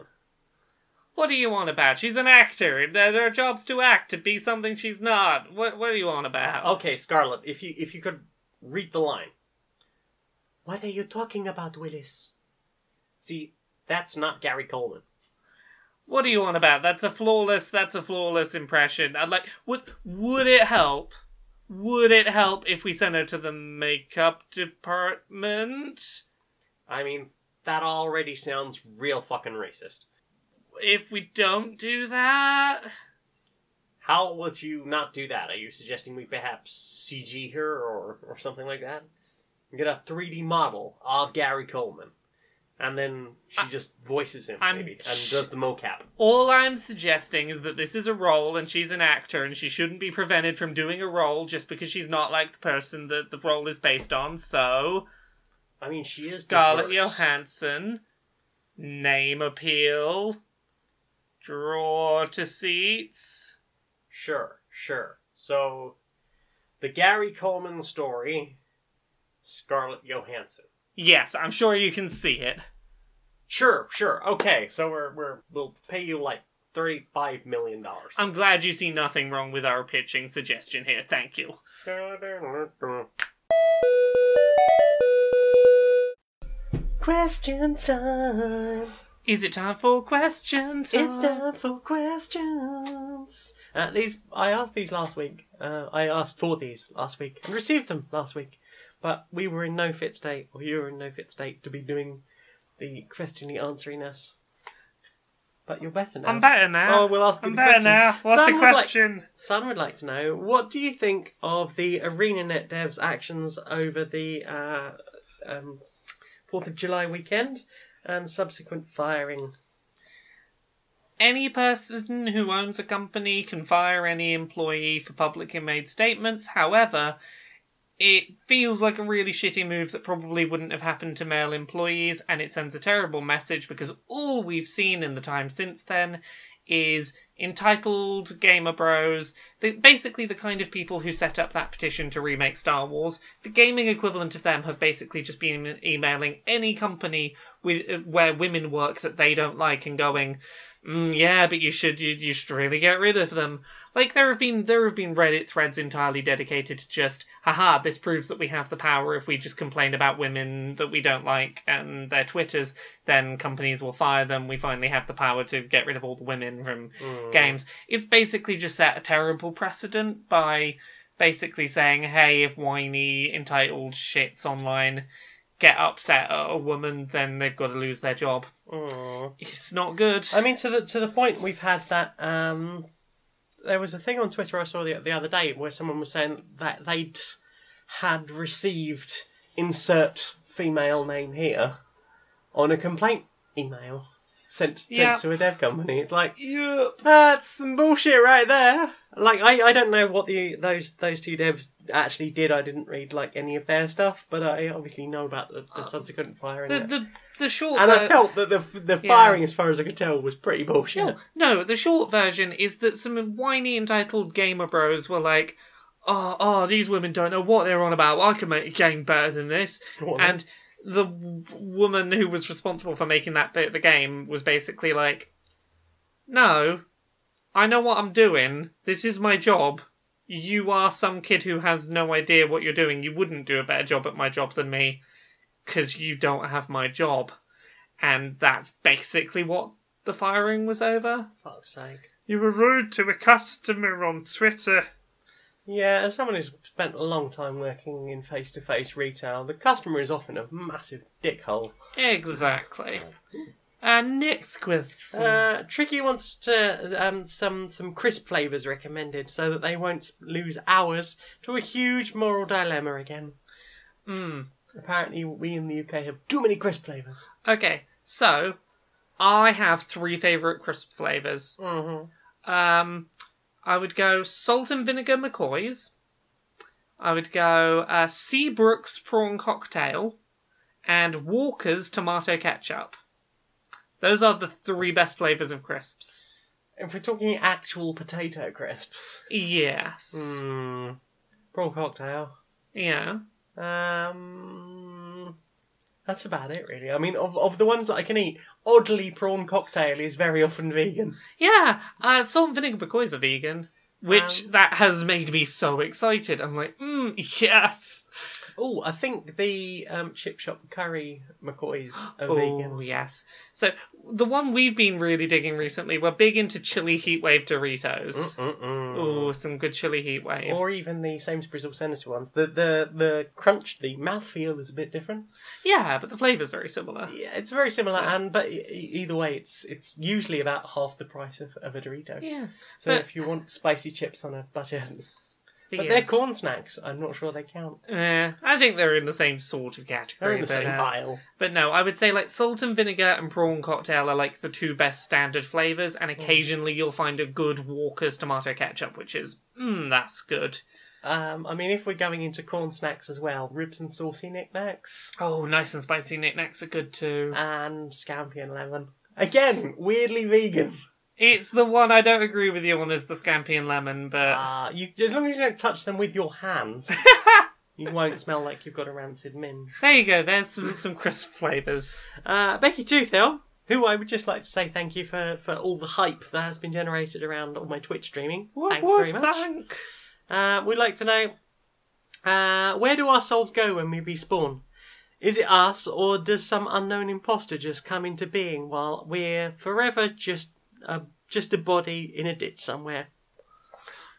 What do you want about? She's an actor. Their job's to act, to be something she's not. What What do you want about? Okay, Scarlett, if you if you could read the line. What are you talking about, Willis? See, that's not Gary Coleman. What do you want about? That's a flawless. That's a flawless impression. I'd like. Would Would it help? Would it help if we sent her to the makeup department? I mean, that already sounds real fucking racist. If we don't do that, How would you not do that? Are you suggesting we perhaps CG her or, or something like that? Get a 3D model of Gary Coleman. And then she I- just voices him, I'm maybe, and does the mocap. all I'm suggesting is that this is a role and she's an actor and she shouldn't be prevented from doing a role just because she's not like the person that the role is based on. So, I mean, she is Scarlett diverse. Johansson, name appeal, draw to seats. Sure, sure. So, the Gary Coleman story, Scarlett Johansson. Yes, I'm sure you can see it. Sure, sure. Okay, so we're we're we'll pay you like thirty five million dollars. I'm glad you see nothing wrong with our pitching suggestion here. Thank you. Question time. Is it time for questions? It's time for questions. Uh, these I asked these last week. Uh, I asked for these last week and received them last week, but we were in no fit state, or you were in no fit state to be doing the questioning answering us. But you're better now. I'm better now. So we'll ask you I'm the better questions. now. What's Son the would like- question? Son would like to know what do you think of the ArenaNet devs' actions over the uh, um, 4th of July weekend and subsequent firing? Any person who owns a company can fire any employee for publicly made statements. However, it feels like a really shitty move that probably wouldn't have happened to male employees, and it sends a terrible message because all we've seen in the time since then is entitled gamer bros, the, basically the kind of people who set up that petition to remake Star Wars. The gaming equivalent of them have basically just been emailing any company with uh, where women work that they don't like and going, mm, "Yeah, but you should you, you should really get rid of them." Like there have been there have been Reddit threads entirely dedicated to just, haha, this proves that we have the power if we just complain about women that we don't like and their Twitters, then companies will fire them. We finally have the power to get rid of all the women from games. It's basically just set a terrible precedent by basically saying, hey, if whiny, entitled shits online get upset at a woman, then they've got to lose their job. Mm. It's not good. I mean, to the to the point we've had that. Um, there was a thing on Twitter I saw the the other day where someone was saying that they'd had received insert female name here on a complaint email sent sent Yeah. to a dev company. It's like yeah. that's some bullshit right there. Like I, I don't know what the those those two devs actually did. I didn't read like any of their stuff, but I obviously know about the, the uh, subsequent firing. The, the, the short and I felt that the the Yeah. firing, as far as I could tell, was pretty bullshit. No, no, the short version is that some whiny entitled gamer bros were like, oh, oh, these women don't know what they're on about. I can make a game better than this. and. then. And the w- woman who was responsible for making that bit of the game was basically like, no, I know what I'm doing. This is my job. You are some kid who has no idea what you're doing. You wouldn't do a better job at my job than me because you don't have my job. And that's basically what the firing was over. fuck's sake. You were rude to a customer on Twitter. Yeah, as someone who's spent a long time working in face to face retail, the customer is often a massive dickhole. Exactly. And next question. Uh, Tricky wants to um, some some crisp flavours recommended so that they won't lose hours to a huge moral dilemma again. Hmm. Apparently, we in the UK have too many crisp flavours. Okay, so I have three favourite crisp flavours. Mm-hmm. Um, I would go salt and vinegar McCoys. I would go uh, Seabrook's prawn cocktail, and Walker's tomato ketchup. Those are the three best flavours of crisps. If we're talking actual potato crisps, Yes. mm, prawn cocktail. Yeah. Um, that's about it, really. I mean, of of the ones that I can eat, oddly, prawn cocktail is very often vegan. Yeah, uh, salt and vinegar McCoys are vegan, which Um, that has made me so excited. I'm like, mm, yes. Oh, I think the um, chip shop curry McCoys are vegan. Oh yes. So the one we've been really digging recently, we're big into chili heatwave Doritos. Oh, some good chili heatwave. Or even the Sainsbury's Senator ones. The the the crunch, the mouthfeel is a bit different. yeah, but the flavour's very similar. Yeah, it's very similar, and but e- either way, it's it's usually about half the price of, of a Dorito. Yeah, So but- if you want spicy chips on a budget, but they're corn snacks. I'm not sure they count. Eh, I think they're in the same sort of They're category. in the but, same uh, aisle. But no, I would say like salt and vinegar and prawn cocktail are like the two best standard flavors, and Mm. occasionally you'll find a good Walker's tomato ketchup, which is mmm, that's good. Um, I mean, if we're going into corn snacks as well, ribs and saucy knickknacks Oh, nice and spicy knickknacks are good too. and scampi and lemon. Again, weirdly vegan. It's the one I don't agree with you on is the scampi and lemon, but Uh, you, as long as you don't touch them with your hands, you won't smell like you've got a rancid min. there you go. There's some some crisp flavors. Uh, Becky Toothill, who I would just like to say thank you for, for all the hype that has been generated around all my Twitch streaming. Thanks very much. Thank. Uh, we'd like to know uh, where do our souls go when we respawn? Is it us, or does some unknown imposter just come into being while we're forever just a, just a body in a ditch somewhere?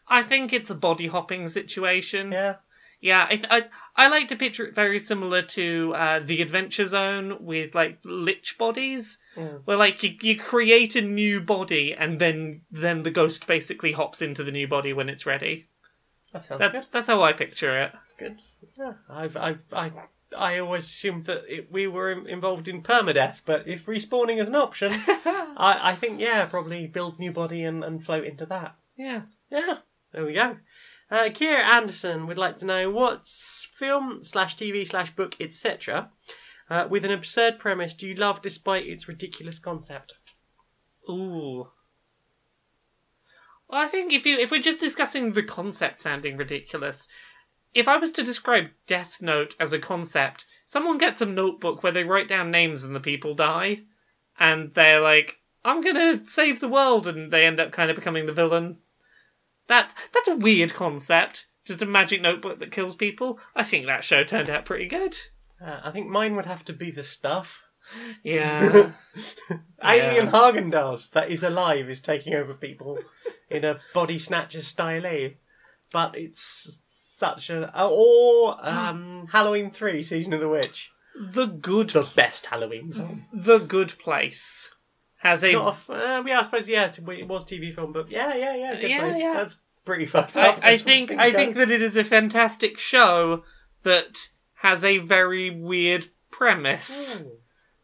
I think it's a body hopping situation. Yeah. Yeah, I, I I like to picture it very similar to uh, the Adventure Zone with like lich bodies, Mm. where like you, you create a new body and then then the ghost basically hops into the new body when it's ready. That sounds That's good. that's how I picture it. That's good. Yeah. I've, I've, I, I always assumed that it, we were in- involved in permadeath, but if respawning is an option, I, I think, yeah, probably build new body and, and float into that. Yeah. Yeah, there we go. Uh, Kira Anderson would like to know what film slash TV slash book etc. Uh, with an absurd premise do you love despite its ridiculous concept? Ooh. Well, I think if you if we're just discussing the concept sounding ridiculous, if I was to describe Death Note as a concept, someone gets a notebook where they write down names and the people die, and they're like, "I'm gonna save the world," and they end up kind of becoming the villain. That's that's a weird concept. Just a magic notebook that kills people. I think that show turned out pretty good. Uh, I think mine would have to be the stuff. Yeah. Alien Yeah. That is alive is taking over people in a body snatcher style. But it's such a. Or um, Halloween 3 Season of the Witch. the good The best Halloween film. The Good Place has a. Not a uh, yeah, I suppose yeah, it it was TV film, but yeah, yeah, yeah, good Yeah, place. yeah. That's pretty fucked I, up. I as far as think things I go. think that it is a fantastic show that has a very weird premise. Hmm.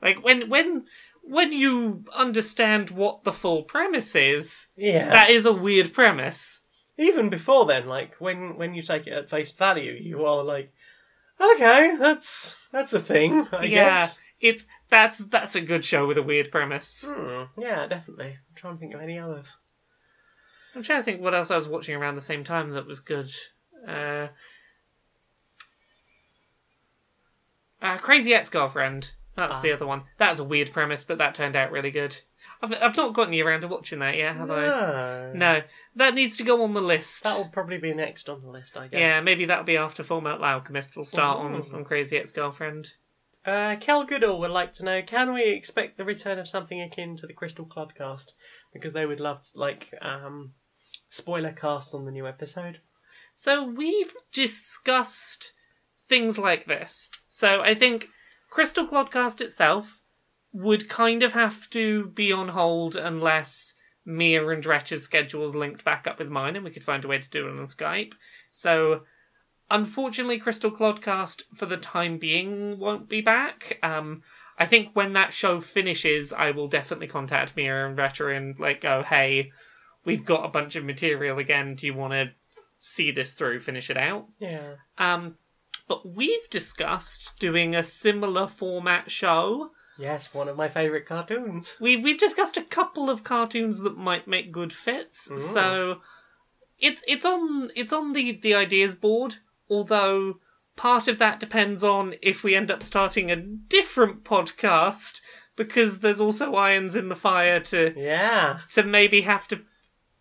Like when when when you understand what the full premise is, yeah. that is a weird premise. Even before then, like when when you take it at face value, you are like, okay, that's that's a thing. I guess. yeah, guess. it's that's that's a good show with a weird premise. Hmm, yeah, definitely. I'm trying to think of any others. I'm trying to think what else I was watching around the same time that was good. Uh, uh, Crazy Ex-Girlfriend. That's the Ah. other one. That's a weird premise, but that turned out really good. I've, I've not gotten you around to watching that yet, have I? no. No. That needs to go on the list. That'll probably be next on the list, I guess. yeah, maybe that'll be after Metal Alchemist. We'll start on, on Crazy Ex-Girlfriend. Uh, Kel Goodall would like to know: Can we expect the return of something akin to the Crystal Clodcast? Because they would love to, like um, spoiler casts on the new episode. So we've discussed things like this. So I think Crystal Clodcast itself would kind of have to be on hold unless Mia and Dretch's schedules linked back up with mine and we could find a way to do it on Skype. So unfortunately Crystal Clodcast for the time being won't be back. Um I think when that show finishes I will definitely contact Mia and Retro and like go, hey, we've got a bunch of material again, do you wanna see this through, finish it out. Yeah. Um, but we've discussed doing a similar format show. Yes, one of my favourite cartoons. We we've discussed a couple of cartoons that might make good fits. Ooh. So it's it's on it's on the the ideas board. Although part of that depends on if we end up starting a different podcast because there's also irons in the fire to Yeah. to maybe have to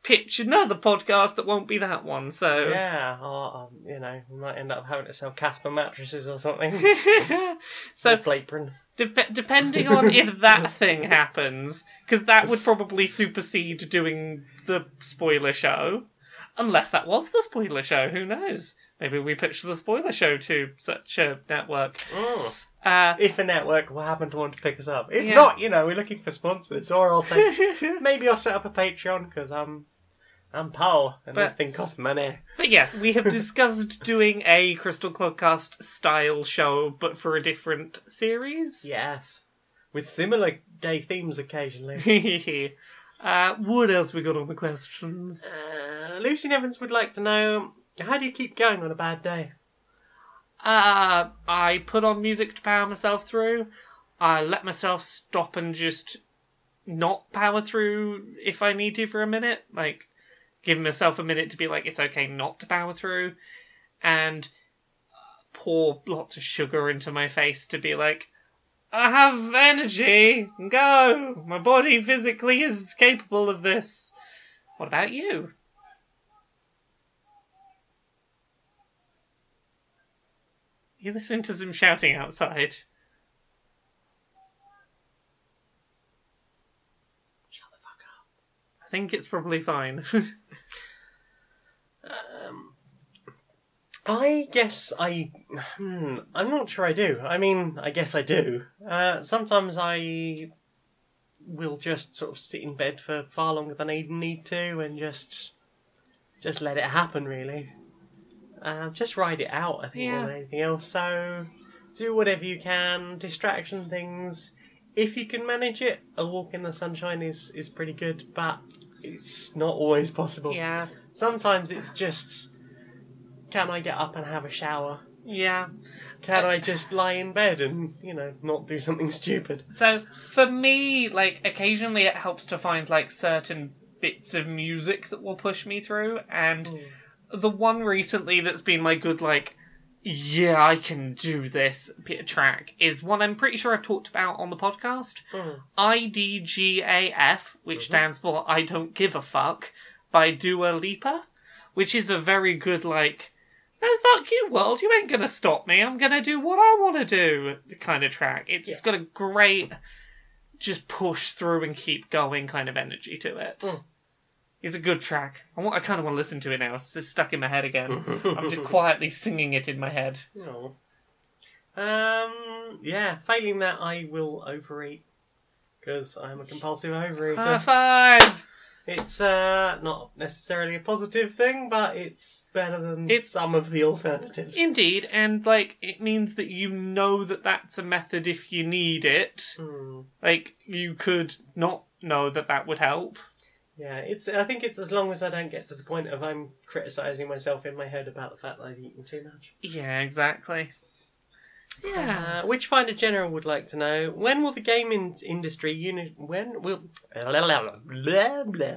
pitch another podcast that won't be that one. So Yeah. Or, um, you know, we might end up having to sell Casper mattresses or something. so or Plateprin. Dep- depending on if that thing happens, because that would probably supersede doing the spoiler show. Unless that was the spoiler show, who knows? Maybe we pitch the spoiler show to such a network. Mm. Uh, If a network will happen to want to pick us up. If Yeah. not, you know, we're looking for sponsors. Or I'll take. maybe I'll set up a Patreon because I'm. I'm Paul, and this thing costs money. but yes, we have discussed doing a Crystal Clodcast style show, but for a different series. Yes. With similar gay themes occasionally. uh, what else we got on the questions? uh, Lucy Nevins would like to know how do you keep going on a bad day? Uh, I put on music to power myself through. I let myself stop and just not power through if I need to for a minute. Like, give myself a minute to be like, it's okay not to power through, and pour lots of sugar into my face to be like, I have energy. Go. My body physically is capable of this. What about you? You listen to some shouting outside. Shut the fuck up. I think it's probably fine. Um, I guess I. Hmm, I'm not sure I do. I mean, I guess I do. Uh, sometimes I will just sort of sit in bed for far longer than I need to, and just just let it happen. Really, uh, just ride it out. I think more than anything else. So do whatever you can. Distraction things. If you can manage it, a walk in the sunshine is is pretty good, but it's not always possible. yeah. Sometimes it's just, can I get up and have a shower? Yeah. Can uh, I just lie in bed and, you know, not do something stupid? So for me, like occasionally it helps to find like certain bits of music that will push me through and hmm. the one recently that's been my good like yeah, I can do this bit track is one I'm pretty sure I've talked about on the podcast. Mm. IDGAF, which mm-hmm. stands for I Don't Give a Fuck, by Dua Lipa, which is a very good, like, no, fuck you, world, you ain't gonna stop me, I'm gonna do what I wanna do kind of track. It, It's got a great, just push through and keep going kind of energy to it. Mm. It's a good track. I, want, I kind of want to listen to it now. It's it's stuck in my head again. I'm just quietly singing it in my head. No. Um, yeah, failing that, I will overeat. Because I'm a compulsive overeater. High five! It's uh, not necessarily a positive thing, but it's better than It's- some of the alternatives. Indeed, and like it means that you know that that's a method if you need it. Hmm. Like you could not know that that would help. Yeah, it's. I think it's as long as I don't get to the point of I'm criticizing myself in my head about the fact that I've eaten too much. Yeah, exactly. Yeah. Uh, which Finder General would like to know when will the gaming industry uni- when will blah, blah, blah.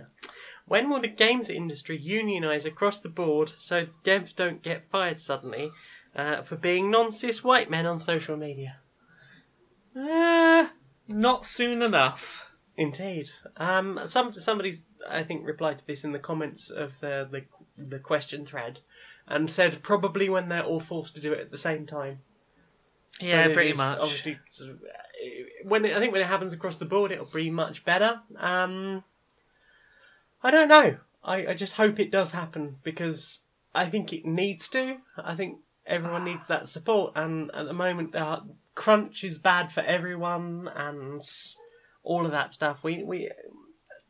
when will the games industry unionize across the board so devs don't get fired suddenly uh, for being non-cis white men on social media? Uh, not soon enough. Indeed. Um, some somebody's I think replied to this in the comments of the the, the question thread, and said probably when they're all forced to do it at the same time. So Yeah, it pretty much. Obviously, sort of, uh, when it, I think when it happens across the board, it'll be much better. Um, I don't know. I, I just hope it does happen because I think it needs to. I think everyone needs that support, and at the moment, uh, crunch is bad for everyone, and all of that stuff. We we.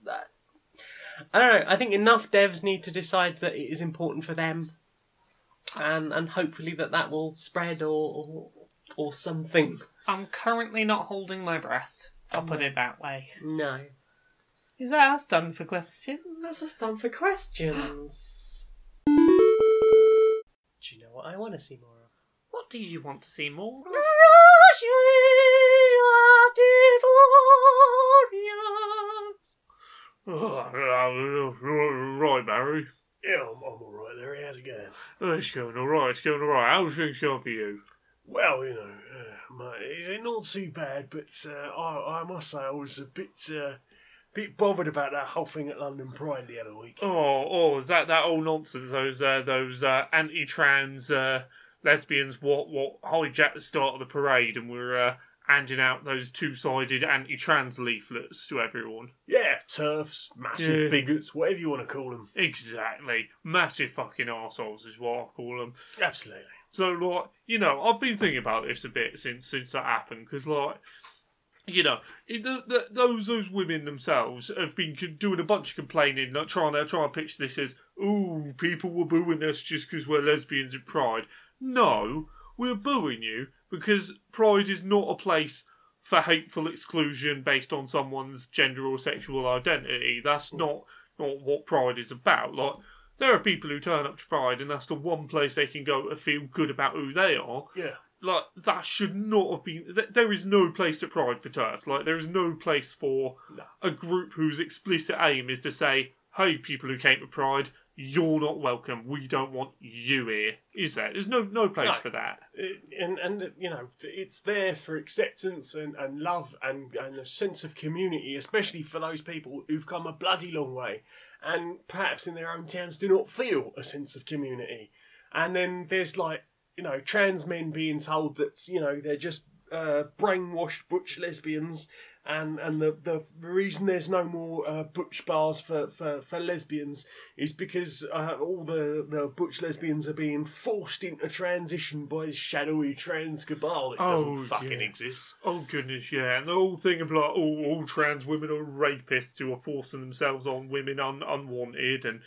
That, I don't know. I think enough devs need to decide that it is important for them, and and hopefully that that will spread or or, or something. I'm currently not holding my breath. I'll put it that way. No, Is that us done for questions? that's just done for questions. Do you know what I want to see more of? What do you want to see more? of? right, Barry. Yeah, I'm, I'm all right, Larry. How's it going? Oh, it's going all right. It's going all right. How's things going for you? Well, you know, uh, my, it's not too bad, but uh, I, I must say I was a bit, uh, bit bothered about that whole thing at London Pride the other week. Oh, oh, is that that old nonsense? Those uh, those uh, anti-trans uh, lesbians what what hijacked the start of the parade and were uh, handing out those two-sided anti-trans leaflets to everyone. Yeah, TERFs, massive Yeah. bigots, whatever you want to call them. Exactly, massive fucking assholes is what I call them. Absolutely. So, like, you know, I've been thinking about this a bit since since that happened because, like, you know, the, the, those those women themselves have been doing a bunch of complaining, like trying to trying to pitch this as, "Ooh, people were booing us just because we're lesbians at Pride." No, we're booing you because Pride is not a place for hateful exclusion based on someone's gender or sexual identity. That's not not what Pride is about. Like, there are people who turn up to Pride, and that's the one place they can go to feel good about who they are. Yeah. like that should not have been. th- There is no place at Pride for TERFs. Like there is no place for No. a group whose explicit aim is to say, "Hey, people who came to Pride, you're not welcome. We don't want you here." Is there? There's no no place No. for that. It- and and you know it's there for acceptance and, and love and, and a sense of community, especially for those people who've come a bloody long way, and perhaps in their own towns do not feel a sense of community. And then there's like you know trans men being told that you know they're just uh, brainwashed butch lesbians. And and the, the reason there's no more uh, butch bars for, for, for lesbians is because uh, all the, the butch lesbians are being forced into transition by this shadowy trans cabal that Oh, doesn't fucking yeah. exist. Oh goodness, yeah, and the whole thing of like all, all trans women are rapists who are forcing themselves on women un, unwanted, and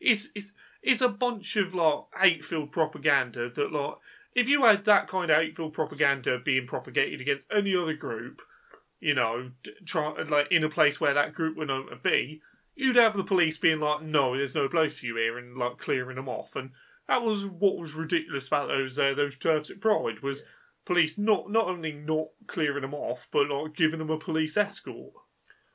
it's it's it's a bunch of like hate-filled propaganda that like if you had that kind of hate-filled propaganda being propagated against any other group, you know, try like in a place where that group would known to be, you'd have the police being like, no, there's no place for you here, and like clearing them off, and that was what was ridiculous about those uh, those TERFs at Pride was police not not only not clearing them off, but like giving them a police escort.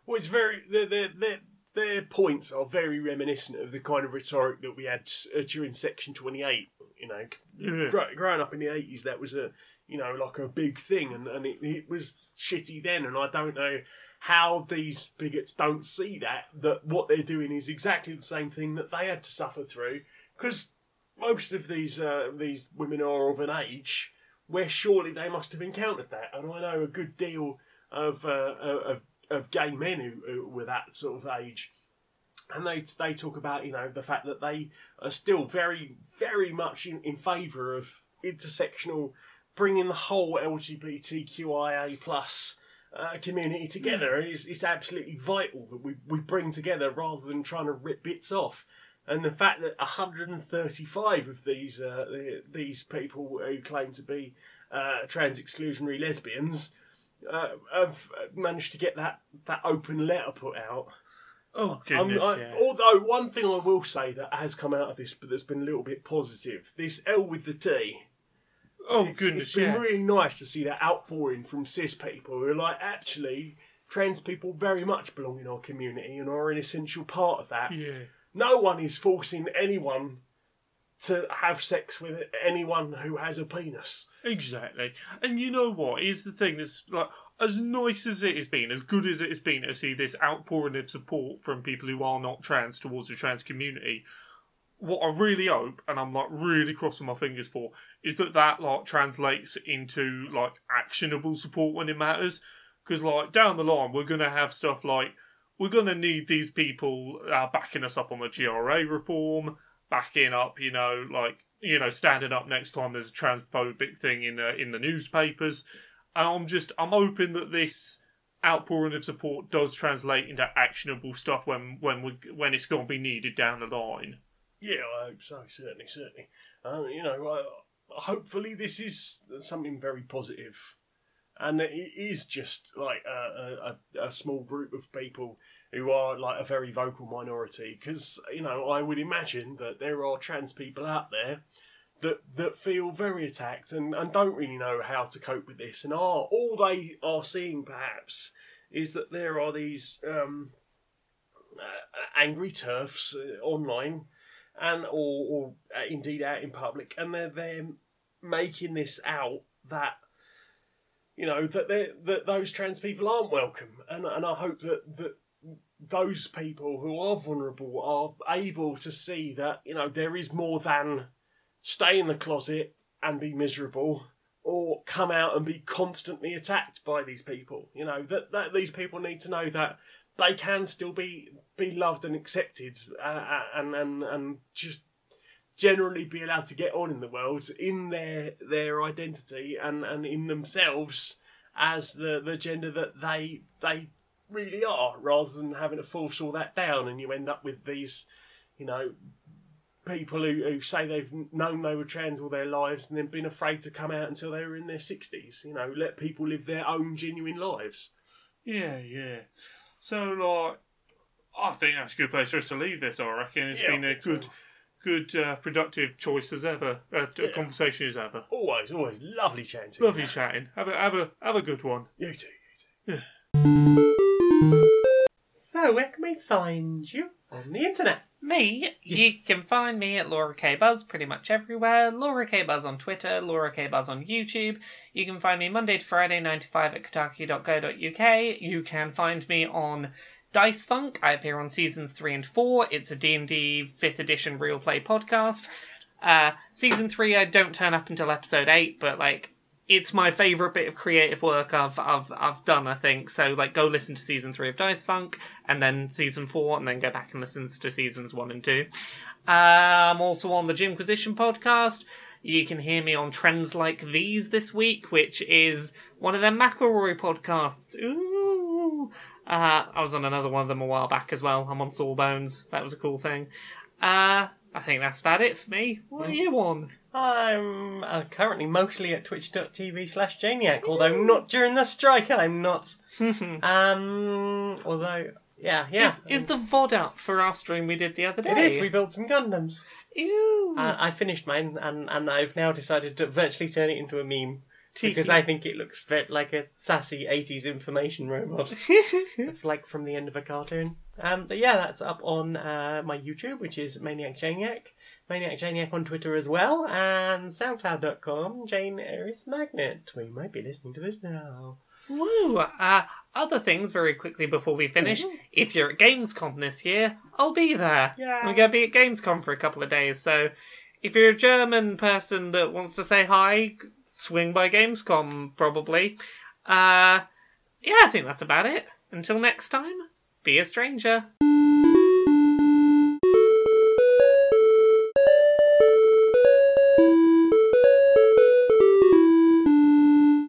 Well, it's very their their their, their points are very reminiscent of the kind of rhetoric that we had uh, during Section Twenty Eight. You know, Yeah. Growing up in the eighties, that was a you know like a big thing, and and it, it was shitty then. And I don't know how these bigots don't see that that what they're doing is exactly the same thing that they had to suffer through because most of these uh, these women are of an age where surely they must have encountered that, and I know a good deal of uh, of of gay men who, who were that sort of age, and they they talk about you know the fact that they are still very very much in, in favour of intersectional, bringing the whole LGBTQIA plus. Uh, community together it's, it's absolutely vital that we, we bring together rather than trying to rip bits off and the fact that 135 of these uh, these people who claim to be uh, trans exclusionary lesbians uh, have managed to get that, that open letter put out. Oh goodness, I- yeah. Although one thing I will say that has come out of this, but that's been a little bit positive. This L with the T. oh it's, goodness, it's been yeah. really nice to see that outpouring from cis people who are like, actually, trans people very much belong in our community and are an essential part of that. yeah. No one is forcing anyone to have sex with anyone who has a penis. Exactly. And you know what? Here's the thing that's like as nice as it has been, as good as it has been to see this outpouring of support from people who are not trans towards the trans community. What I really hope, and I'm like really crossing my fingers for, is that that like translates into like actionable support when it matters. Because like down the line, we're gonna have stuff like we're gonna need these people uh, backing us up on the GRA reform, backing up, you know, like you know, standing up next time there's a transphobic thing in uh, in the newspapers. And I'm just I'm hoping that this outpouring of support does translate into actionable stuff when when we when it's going to be needed down the line. Yeah, I hope so. Certainly, certainly. Um, you know, uh, hopefully this is something very positive, and it is just like a, a, a small group of people who are like a very vocal minority. Because you know, I would imagine that there are trans people out there that that feel very attacked and, and don't really know how to cope with this, and are all they are seeing perhaps is that there are these um, uh, angry TERFs uh, online and or, or uh, indeed out in public, and they're they're making this out that you know that that those trans people aren't welcome, and and I hope that that those people who are vulnerable are able to see that you know there is more than stay in the closet and be miserable or come out and be constantly attacked by these people. You know that, that these people need to know that they can still be be loved and accepted uh, uh, and and and just generally be allowed to get on in the world in their their identity and and in themselves as the the gender that they they really are rather than having to force all that down and you end up with these you know people who, who say they've known they were trans all their lives and then been afraid to come out until they were in their 60s you know let people live their own genuine lives Yeah, yeah. So like, I think that's a good place for us to leave this. I reckon it's Yeah, been a think so. good, good, uh, productive choice as ever. Uh, t- Conversation as ever. Always, always lovely chatting. to you. Lovely chatting. Have a have a have a good one. You too. You too. So, where can we find you on the internet? Me, you can find me at Laura K Buzz pretty much everywhere. Laura K Buzz on Twitter, Laura K Buzz on YouTube. You can find me Monday to Friday, 9 to 5 at kotaku.co.uk. You can find me on Dice Funk. I appear on seasons 3 and 4. It's a D&D 5th edition real play podcast. Uh, season 3 I don't turn up until episode 8, but like it's my favorite bit of creative work I've I've I've done. I think so. Like, go listen to season three of Dice Funk, and then season four, and then go back and listen to seasons one and two. Uh, I'm also on the Jimquisition podcast. You can hear me on Trends Like These this week, which is one of their McElroy podcasts. Ooh. Uh, I was on another one of them a while back as well. I'm on Sawbones. That was a cool thing. Uh, I think that's about it for me. What are you on? I'm uh, currently mostly at twitch.tv slash Janiac, although not during the strike, I'm not. um, although, yeah, yeah. Is, is the VOD up for our stream we did the other day? It is, we built some Gundams. Ew. Uh, I finished mine, and, and I've now decided to virtually turn it into a meme. Tiki. Because I think it looks ve- like a sassy 80s information robot. like from the end of a cartoon. Um, but yeah, that's up on uh, my YouTube, which is Maniac Janiac. Maniac Janiac on Twitter as well, and SoundCloud.com, Jane Eris Magnet. We might be listening to this now. Woo! Uh, other things very quickly before we finish. If you're at Gamescom this year, I'll be there. Yeah. I'm going to be at Gamescom for a couple of days, so if you're a German person that wants to say hi, swing by Gamescom probably. Uh, yeah, I think that's about it. Until next time, be a stranger.